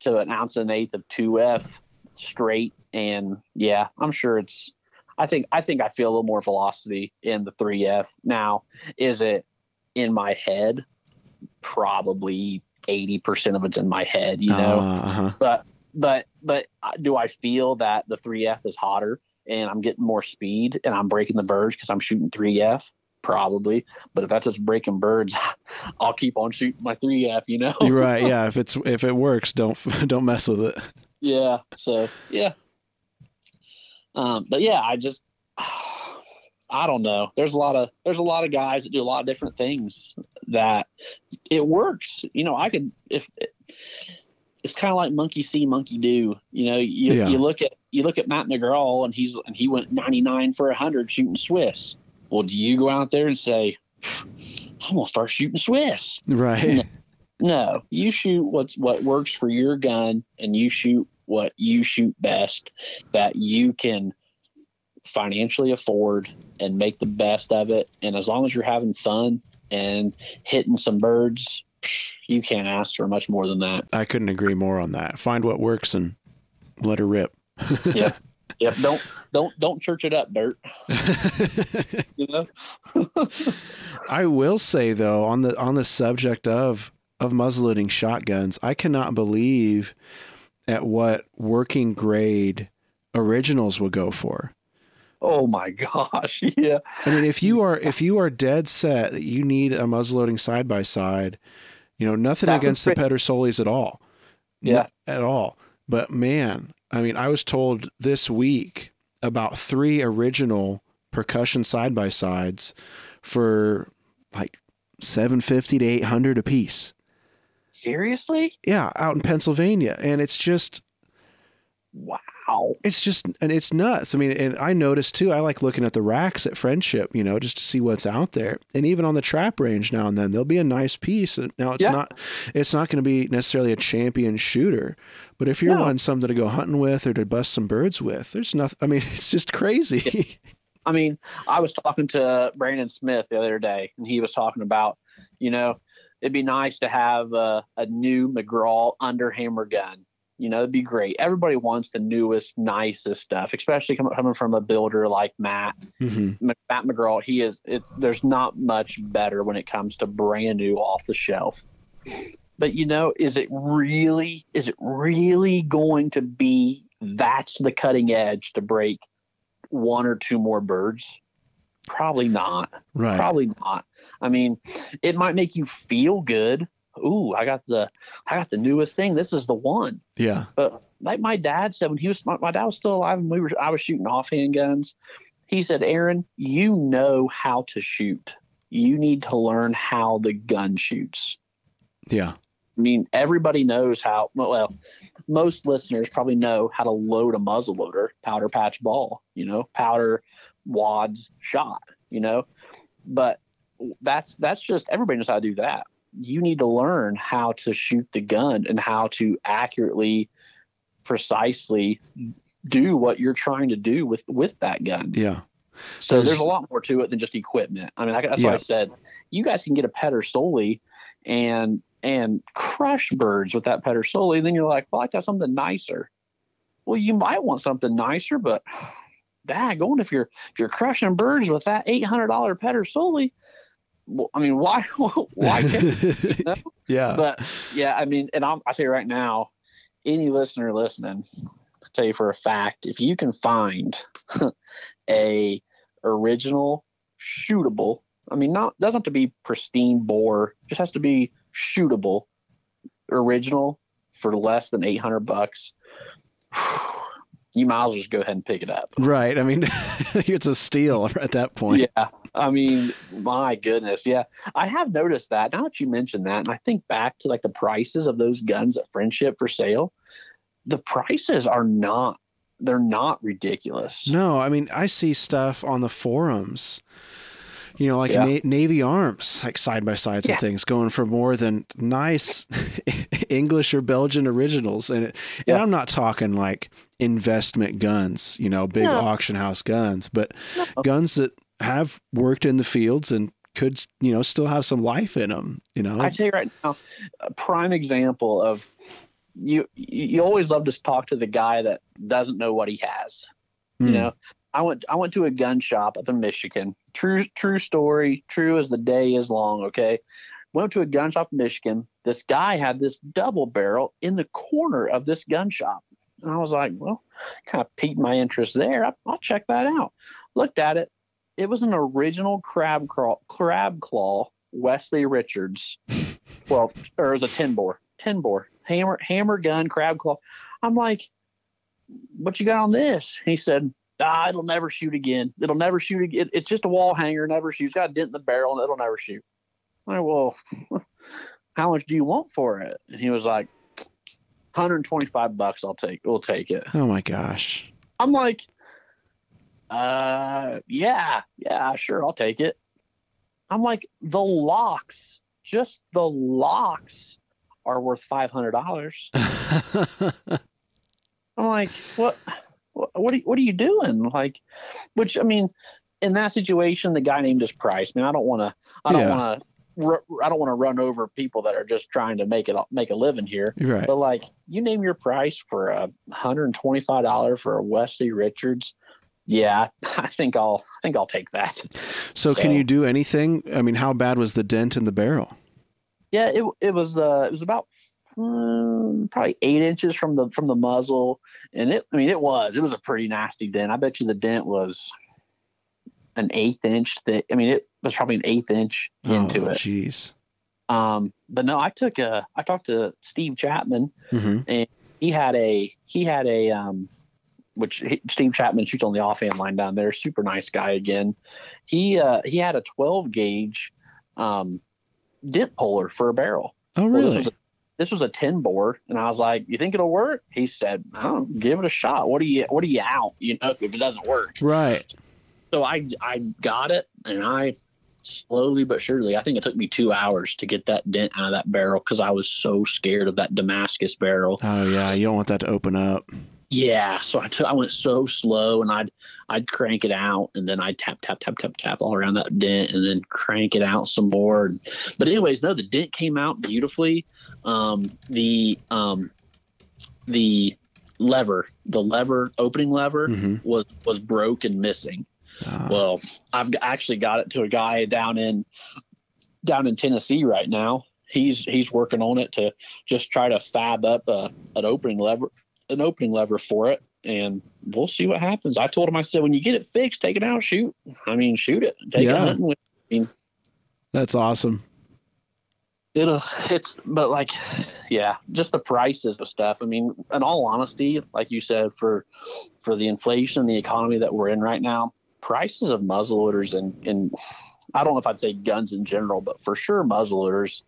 to an ounce and an eighth of 2F straight, and yeah, I'm sure it's. I think I think I feel a little more velocity in the 3F now. Is it in my head? Probably 80% of it's in my head, you know. Uh-huh. But but but uh, do I feel that the 3F is hotter and I'm getting more speed and I'm breaking the verge because I'm shooting 3F? Probably, but if that's just breaking birds, I'll keep on shooting my 3F. You know? You're right. Yeah. If it's if it works, don't don't mess with it. yeah. So yeah. Um, but yeah, I just I don't know. There's a lot of there's a lot of guys that do a lot of different things that it works. You know, I could if it's kind of like monkey see, monkey do. You know, you, Yeah. you look at you look at Matt McGraw and he's and he went 99 for 100 shooting Swiss. Well, do you go out there and say, I'm gonna start shooting Swiss? Right. No, you shoot what's what works for your gun, and you shoot what you shoot best that you can financially afford and make the best of it. And as long as you're having fun and hitting some birds, you can't ask for much more than that. I couldn't agree more on that. Find what works and let her rip. Yep. Yep. Don't don't don't church it up, dirt. You know. I will say though, on the on the subject of of muzzleloading shotguns, I cannot believe at what working grade originals will go for. Oh my gosh. Yeah. I mean, if you are if you are dead set that you need a muzzleloading side by side, you know nothing That's against the pretty- Pedersolis at all, Yeah. At all. But man, I mean, I was told this week about three original percussion side by sides for like seven fifty to eight hundred a piece. Seriously? Yeah, out in Pennsylvania, and it's just Wow. It's just and it's nuts. I mean, and I noticed too. I like looking at the racks at Friendship, you know, just to see what's out there. And even on the trap range now and then, there'll be a nice piece. Now it's Yeah. not, it's not going to be necessarily a champion shooter, but if you're No. wanting something to go hunting with or to bust some birds with, there's nothing. I mean, it's just crazy. I mean, I was talking to Brandon Smith the other day, and he was talking about, you know, it'd be nice to have a, a new McGraw underhammer gun. You know, it'd be great. Everybody wants the newest, nicest stuff, especially coming from a builder like Matt. hmm Matt McGraw, he is. It's there's not much better when it comes to brand new off the shelf. But you know, is it really? Is it really going to be? That's the cutting edge to break one or two more birds. Probably not. Right. Probably not. I mean, it might make you feel good. Ooh, I got the I got the newest thing. This is the one. Yeah. But like my dad said when he was my, my dad was still alive and we were I was shooting offhand guns. He said, Aaron, you know how to shoot. You need to learn how the gun shoots. Yeah. I mean, everybody knows how. Well, most listeners probably know how to load a muzzleloader, powder patch ball. You know, powder wads shot. You know, but that's that's just everybody knows how to do that. You need to learn how to shoot the gun and how to accurately, precisely do what you're trying to do with with that gun. Yeah. So There's- there's a lot more to it than just equipment. I mean, I, that's why I said you guys can get a Pedersoli and and crush birds with that Pedersoli. Then you're like, well, I got something nicer. Well, you might want something nicer, but daggone, if you're if you're crushing birds with that eight hundred dollar petter well, I mean, why why can't you know? yeah. but yeah, I mean, and I'm, I tell you right now, any listener listening, I tell you for a fact, if you can find a original shootable, I mean, not doesn't have to be pristine bore, just has to be shootable, original for less than eight hundred bucks. You might as well just go ahead and pick it up. right. I mean, it's a steal at that point. Yeah. I mean, my goodness. Yeah. I have noticed that now that you mentioned that, and I think back to like the prices of those guns at Friendship for sale, the prices are not, they're not ridiculous. No, I mean, I see stuff on the forums, you know, like Yeah. na- Navy arms, like side by sides Yeah. and things, going for more than nice English or Belgian originals. And, it, and Yeah. I'm not talking like investment guns, you know, big No. auction house guns, but No. guns that have worked in the fields and could, you know, still have some life in them, you know? I tell you right now, a prime example of you. You always love to talk to the guy that doesn't know what he has. Hmm. You know, I went I went to a gun shop up in Michigan. True true story. True as the day is long. Okay, went to a gun shop in Michigan. This guy had this double barrel in the corner of this gun shop, and I was like, well, kind of piqued my interest there. I, I'll check that out. Looked at it. It was an original crab claw, crab claw Westley Richards. well, or it was a ten bore, ten bore hammer hammer gun crab claw. I'm like, what you got on this? He said, ah, it'll never shoot again. It'll never shoot again. It's just a wall hanger, never shoots. Got a dent in the barrel, and it'll never shoot. I'm like, well, how much do you want for it? And he was like, 125 bucks. I'll take. We'll take it. Oh my gosh. I'm like, uh, yeah, yeah, sure, I'll take it. I'm like, the locks, just the locks, are worth five hundred dollars. I'm like, what, what, what are, you- what are you doing? Like, which I mean, in that situation, the guy named his price. I mean, I don't want to, I don't Yeah. want to. I don't want to run over people that are just trying to make it make a living here. right. But like, you name your price for a hundred and twenty-five dollar for a Westley Richards. Yeah, I think I'll I think I'll take that. So, can you do anything? I mean, how bad was the dent in the barrel? Yeah, it it was uh it was about mm, probably eight inches from the from the muzzle, and it I mean it was it was a pretty nasty dent. I bet you the dent was an eighth inch thick. I mean it was probably an eighth inch into oh, it. Jeez. Um, but no, I took a I talked to Steve Chapman. hmm he had a he had a um which he, Steve Chapman shoots on the offhand line down there. Super nice guy again. He uh he had a 12 gauge um dent puller for a barrel. Oh, Well, really? this was a this was a 10 bore and I was like, "You think it'll work?" He said, "Oh, give it a shot. What do you what are you out, you know, if it doesn't work?" right. So I I got it and I slowly but surely, I think it took me 2 hours to get that dent out of that barrel cuz I was so scared of that Damascus barrel. Oh, yeah. You don't want that to open up. Yeah, so I took I went so slow and I'd I'd crank it out and then I'd tap tap tap tap tap all around that dent and then crank it out some more. But anyways, no, the dent came out beautifully. Um, the um, the lever, the lever opening lever hmm was was broke and missing. Uh, Well, I've actually got it to a guy down in down in Tennessee right now. He's he's working on it to just try to fab up a, an opening lever an opening lever for it, and we'll see what happens. I told him I said when you get it fixed, take it out, shoot. I mean, shoot it, take Yeah. it hunting with. that's awesome. It'll it's but like yeah, just the prices of stuff. I mean, in all honesty, like you said, for for the inflation, the economy that we're in right now, prices of muzzleloaders and and I don't know if I'd say guns in general, but for sure muzzleloaders,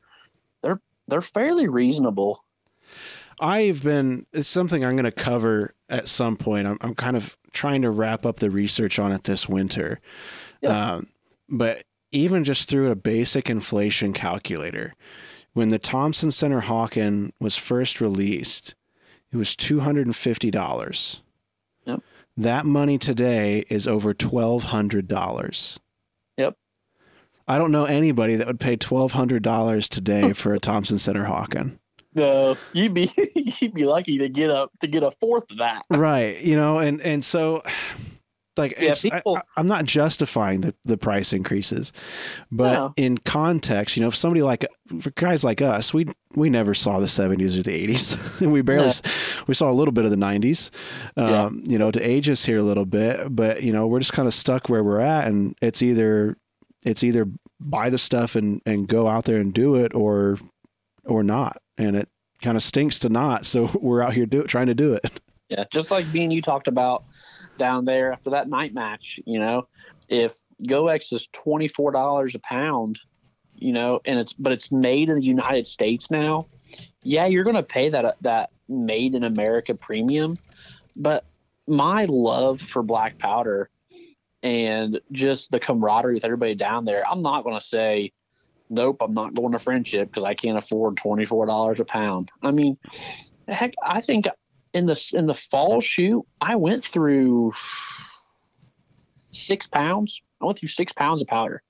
they're they're fairly reasonable. I've been, it's something I'm going to cover at some point. I'm, I'm kind of trying to wrap up the research on it this winter. Yeah. Um, but even just through a basic inflation calculator, when the Thompson Center Hawken was first released, it was $250. Yep. That money today is over $1,200. Yep. I don't know anybody that would pay $1,200 today for a Thompson Center Hawken. No, you'd be you'd be lucky to get a to get a fourth of that. right you know and and so like Yeah, it's, people- I, am not justifying the, the price increases but No. in context you know if somebody like for guys like us we we never saw the 70s or the 80s and we barely No. we saw a little bit of the 90s um, Yeah. you know to age us here a little bit but you know we're just kind of stuck where we're at and it's either it's either buy the stuff and and go out there and do it or or not and it kind of stinks to not so we're out here do trying to do it Yeah, just like being you talked about down there after that night match. You know, if Goex is twenty four dollars a pound, you know, and it's but it's made in the United States now. Yeah, you're going to pay that that made in America premium, but my love for black powder and just the camaraderie with everybody down there. I'm not going to say, nope, I'm not going to friendship because I can't afford $24 a pound. I mean, heck, I think in the in the fall shoot, I went through six pounds. I went through six pounds of powder.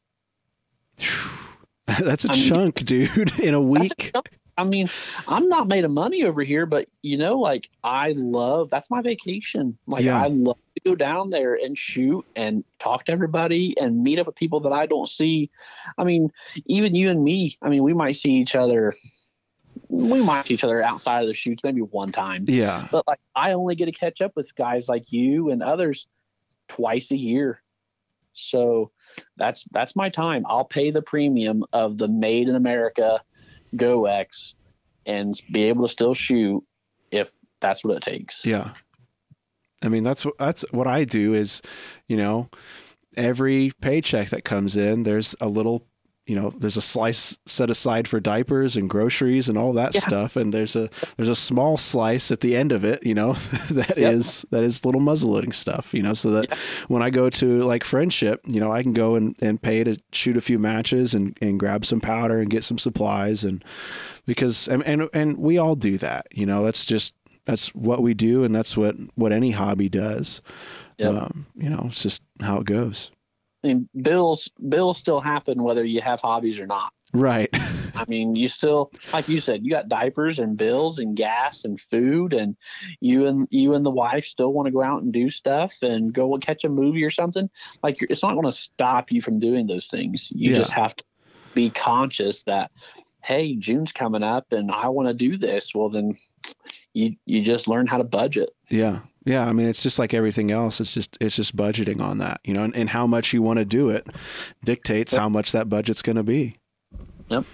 That's a I chunk, mean, dude, in a week. A I mean, I'm not made of money over here, but you know, like I love that's my vacation. Like yeah. I love to go down there and shoot and talk to everybody and meet up with people that I don't see. I mean, even you and me, I mean, we might see each other we might see each other outside of the shoots maybe one time. Yeah. But like I only get to catch up with guys like you and others twice a year. So that's that's my time. I'll pay the premium of the made in America Goex and be able to still shoot if that's what it takes. Yeah. I mean, that's that's what I do is, you know, every paycheck that comes in, there's a little you know there's a slice set aside for diapers and groceries and all that yeah. stuff and there's a there's a small slice at the end of it you know that yep. is that is little muzzleloading stuff you know so that yep. when i go to like friendship you know i can go and, and pay to shoot a few matches and, and grab some powder and get some supplies and because and, and and we all do that you know that's just that's what we do and that's what what any hobby does yep. um, you know it's just how it goes I mean, bills bills still happen whether you have hobbies or not. Right. I mean, you still, like you said, you got diapers and bills and gas and food, and you and you and the wife still want to go out and do stuff and go catch a movie or something. Like it's not going to stop you from doing those things. You yeah. just have to be conscious that, hey, June's coming up and I want to do this. Well, then you you just learn how to budget. Yeah, yeah, I mean, it's just like everything else. It's just it's just budgeting on that, you know, and, and how much you want to do it dictates yep. how much that budget's going to be. Yep.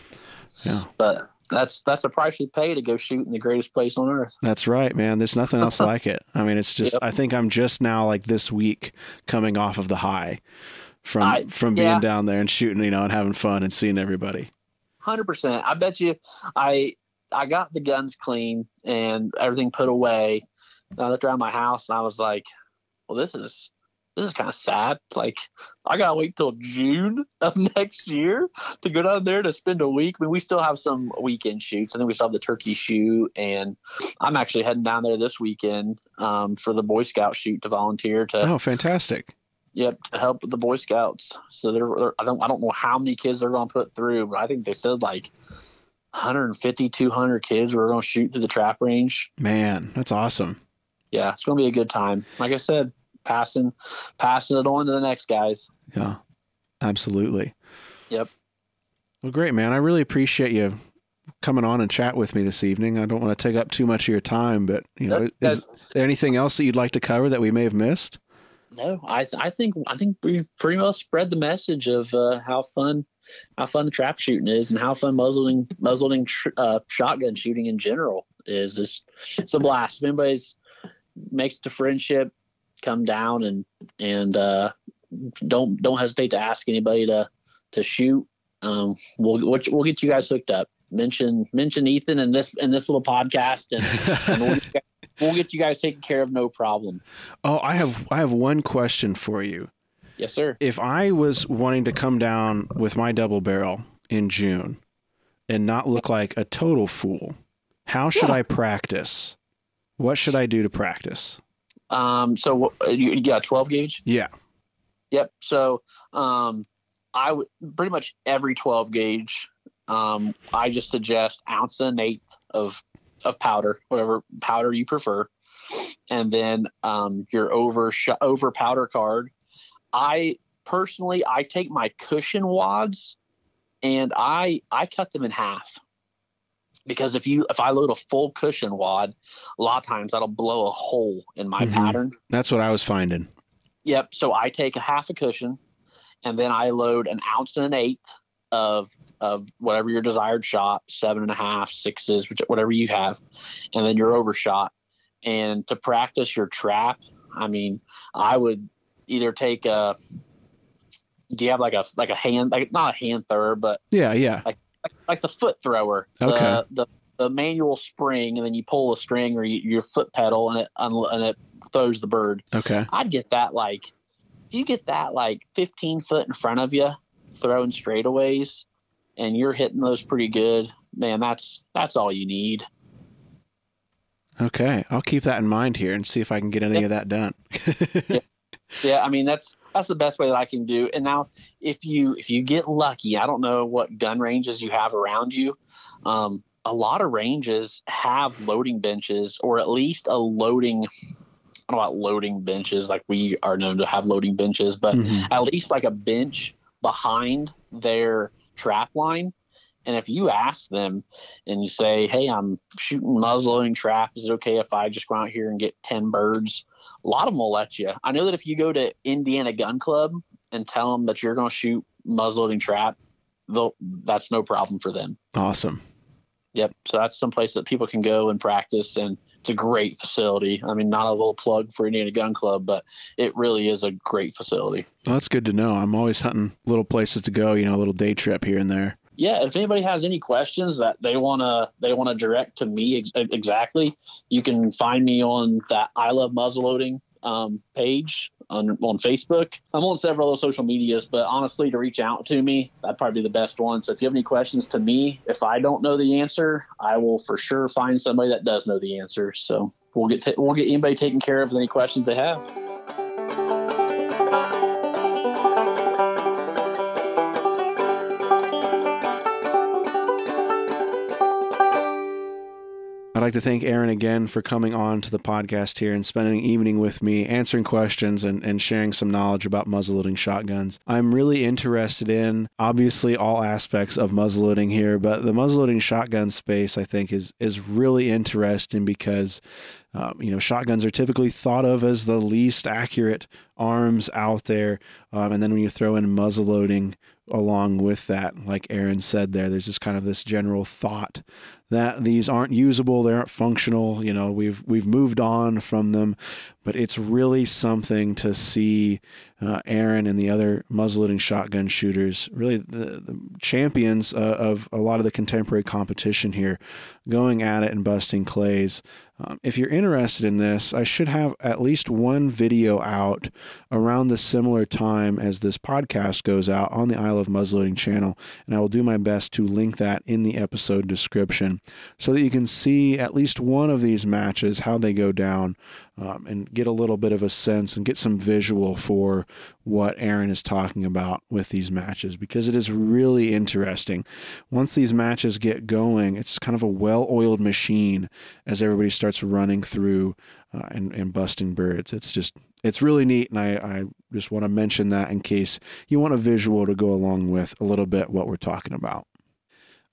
Yeah. But that's that's the price you pay to go shoot in the greatest place on earth. That's right, man. There's nothing else like it. I mean, it's just yep. I think I'm just now like this week coming off of the high from I, from being yeah. down there and shooting, you know, and having fun and seeing everybody. Hundred percent. I bet you, I I got the guns clean and everything put away I looked around my house and I was like, well, this is this is kind of sad. Like, I gotta wait till June of next year to go down there to spend a week. I mean, we still have some weekend shoots. I think we still have the turkey shoot, and I'm actually heading down there this weekend um, for the Boy Scout shoot to volunteer to. Oh, fantastic! Yep, to help with the Boy Scouts. So they're, they're I don't I don't know how many kids they're gonna put through, but I think they said like 150, 200 kids were gonna shoot through the trap range. Man, that's awesome yeah, it's going to be a good time. Like I said, passing passing it on to the next guys. Yeah, absolutely. Yep. Well, great, man. I really appreciate you coming on and chat with me this evening. I don't want to take up too much of your time, but you know, is there anything else that you'd like to cover that we may have missed? No, I th- I think I think we pretty well spread the message of uh, how fun how fun the trap shooting is and how fun muzzling muzzling tr- uh, shotgun shooting in general is. It's, it's a blast. If anybody's makes the friendship come down and and uh, don't don't hesitate to ask anybody to to shoot. Um, we'll we'll get you guys hooked up. Mention mention Ethan in this in this little podcast, and, and we'll, get guys, we'll get you guys taken care of, no problem. Oh, I have I have one question for you. Yes, sir. If I was wanting to come down with my double barrel in June and not look like a total fool, how should yeah. I practice? What should I do to practice? Um, so you, you got 12 gauge? Yeah. Yep. So, um, I would pretty much every 12 gauge. Um, I just suggest ounce and an eighth of, of powder, whatever powder you prefer. And then, um, your over, sh- over powder card. I personally, I take my cushion wads and I, I cut them in half because if you if I load a full cushion wad, a lot of times that'll blow a hole in my mm-hmm. pattern. That's what I was finding. Yep. So I take a half a cushion, and then I load an ounce and an eighth of of whatever your desired shot, seven and a half, sixes, which, whatever you have, and then your overshot. And to practice your trap, I mean, I would either take a. Do you have like a like a hand like not a hand third, but yeah, yeah, like like, like the foot thrower. Okay. The, the, the manual spring, and then you pull a string or you, your foot pedal, and it and it throws the bird. Okay. I'd get that like if you get that like 15 foot in front of you, throwing straightaways, and you're hitting those pretty good, man, that's that's all you need. Okay, I'll keep that in mind here and see if I can get any yeah. of that done. yeah. yeah, I mean that's that's the best way that I can do. And now, if you if you get lucky, I don't know what gun ranges you have around you. Um, a lot of ranges have loading benches, or at least a loading. I don't know about loading benches like we are known to have loading benches, but mm-hmm. at least like a bench behind their trap line. And if you ask them and you say, "Hey, I'm shooting muzzleloading trap. Is it okay if I just go out here and get ten birds?" A lot of them will let you. I know that if you go to Indiana Gun Club and tell them that you're going to shoot muzzleloading trap, they'll that's no problem for them. Awesome. Yep. So that's some place that people can go and practice, and it's a great facility. I mean, not a little plug for Indiana Gun Club, but it really is a great facility. Well, that's good to know. I'm always hunting little places to go. You know, a little day trip here and there. Yeah, if anybody has any questions that they wanna they wanna direct to me ex- exactly, you can find me on that I love muzzleloading um, page on, on Facebook. I'm on several other social medias, but honestly, to reach out to me, that'd probably be the best one. So if you have any questions to me, if I don't know the answer, I will for sure find somebody that does know the answer. So we'll get t- we'll get anybody taken care of with any questions they have. I'd like to thank Aaron again for coming on to the podcast here and spending an evening with me, answering questions and, and sharing some knowledge about muzzleloading shotguns. I'm really interested in obviously all aspects of muzzleloading here, but the muzzleloading shotgun space I think is is really interesting because um, you know, shotguns are typically thought of as the least accurate arms out there. Um, and then when you throw in muzzle loading along with that, like Aaron said there, there's just kind of this general thought that these aren't usable, they aren't functional. You know, we've we've moved on from them, but it's really something to see uh, Aaron and the other muzzleloading shotgun shooters, really the, the champions uh, of a lot of the contemporary competition here, going at it and busting clays. Um, if you're interested in this, I should have at least one video out around the similar time as this podcast goes out on the I Love Muzzleloading channel, and I will do my best to link that in the episode description so that you can see at least one of these matches, how they go down, um, and get a little bit of a sense and get some visual for what Aaron is talking about with these matches because it is really interesting. Once these matches get going, it's kind of a well oiled machine as everybody starts running through uh, and, and busting birds. It's just, it's really neat. And I, I just want to mention that in case you want a visual to go along with a little bit what we're talking about.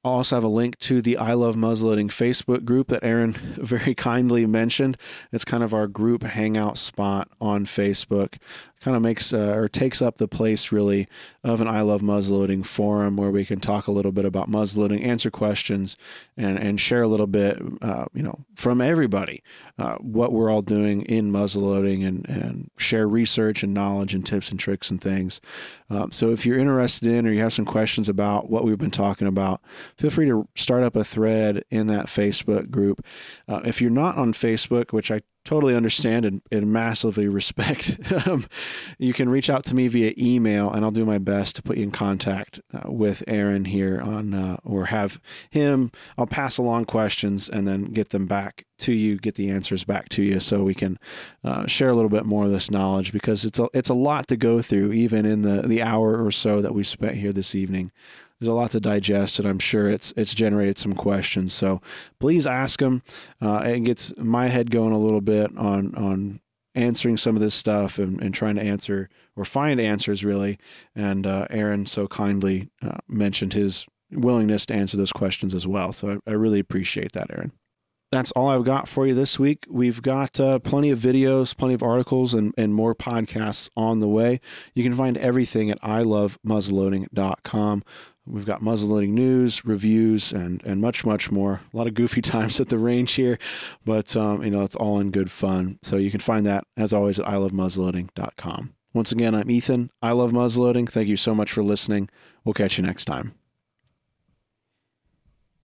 I'll also have a link to the I Love Muzzleloading Facebook group that Aaron very kindly mentioned. It's kind of our group hangout spot on Facebook kind of makes uh, or takes up the place really of an I Love Muzzleloading forum where we can talk a little bit about muzzleloading, answer questions, and and share a little bit, uh, you know, from everybody uh, what we're all doing in muzzleloading and and share research and knowledge and tips and tricks and things. Um, so if you're interested in or you have some questions about what we've been talking about, feel free to start up a thread in that Facebook group. Uh, if you're not on Facebook, which I totally understand and, and massively respect. um, you can reach out to me via email, and I'll do my best to put you in contact uh, with Aaron here on, uh, or have him. I'll pass along questions and then get them back to you, get the answers back to you, so we can uh, share a little bit more of this knowledge because it's a it's a lot to go through, even in the the hour or so that we spent here this evening there's a lot to digest, and I'm sure it's it's generated some questions. So please ask them. Uh, it gets my head going a little bit on on answering some of this stuff and, and trying to answer or find answers really. And uh, Aaron so kindly uh, mentioned his willingness to answer those questions as well. So I, I really appreciate that, Aaron that's all I've got for you this week. We've got uh, plenty of videos, plenty of articles, and, and more podcasts on the way. You can find everything at ilovemuzzleloading.com. We've got muzzleloading news, reviews, and and much much more. A lot of goofy times at the range here, but um, you know it's all in good fun. So you can find that as always at ilovemuzzleloading.com. Once again, I'm Ethan. I love muzzleloading. Thank you so much for listening. We'll catch you next time.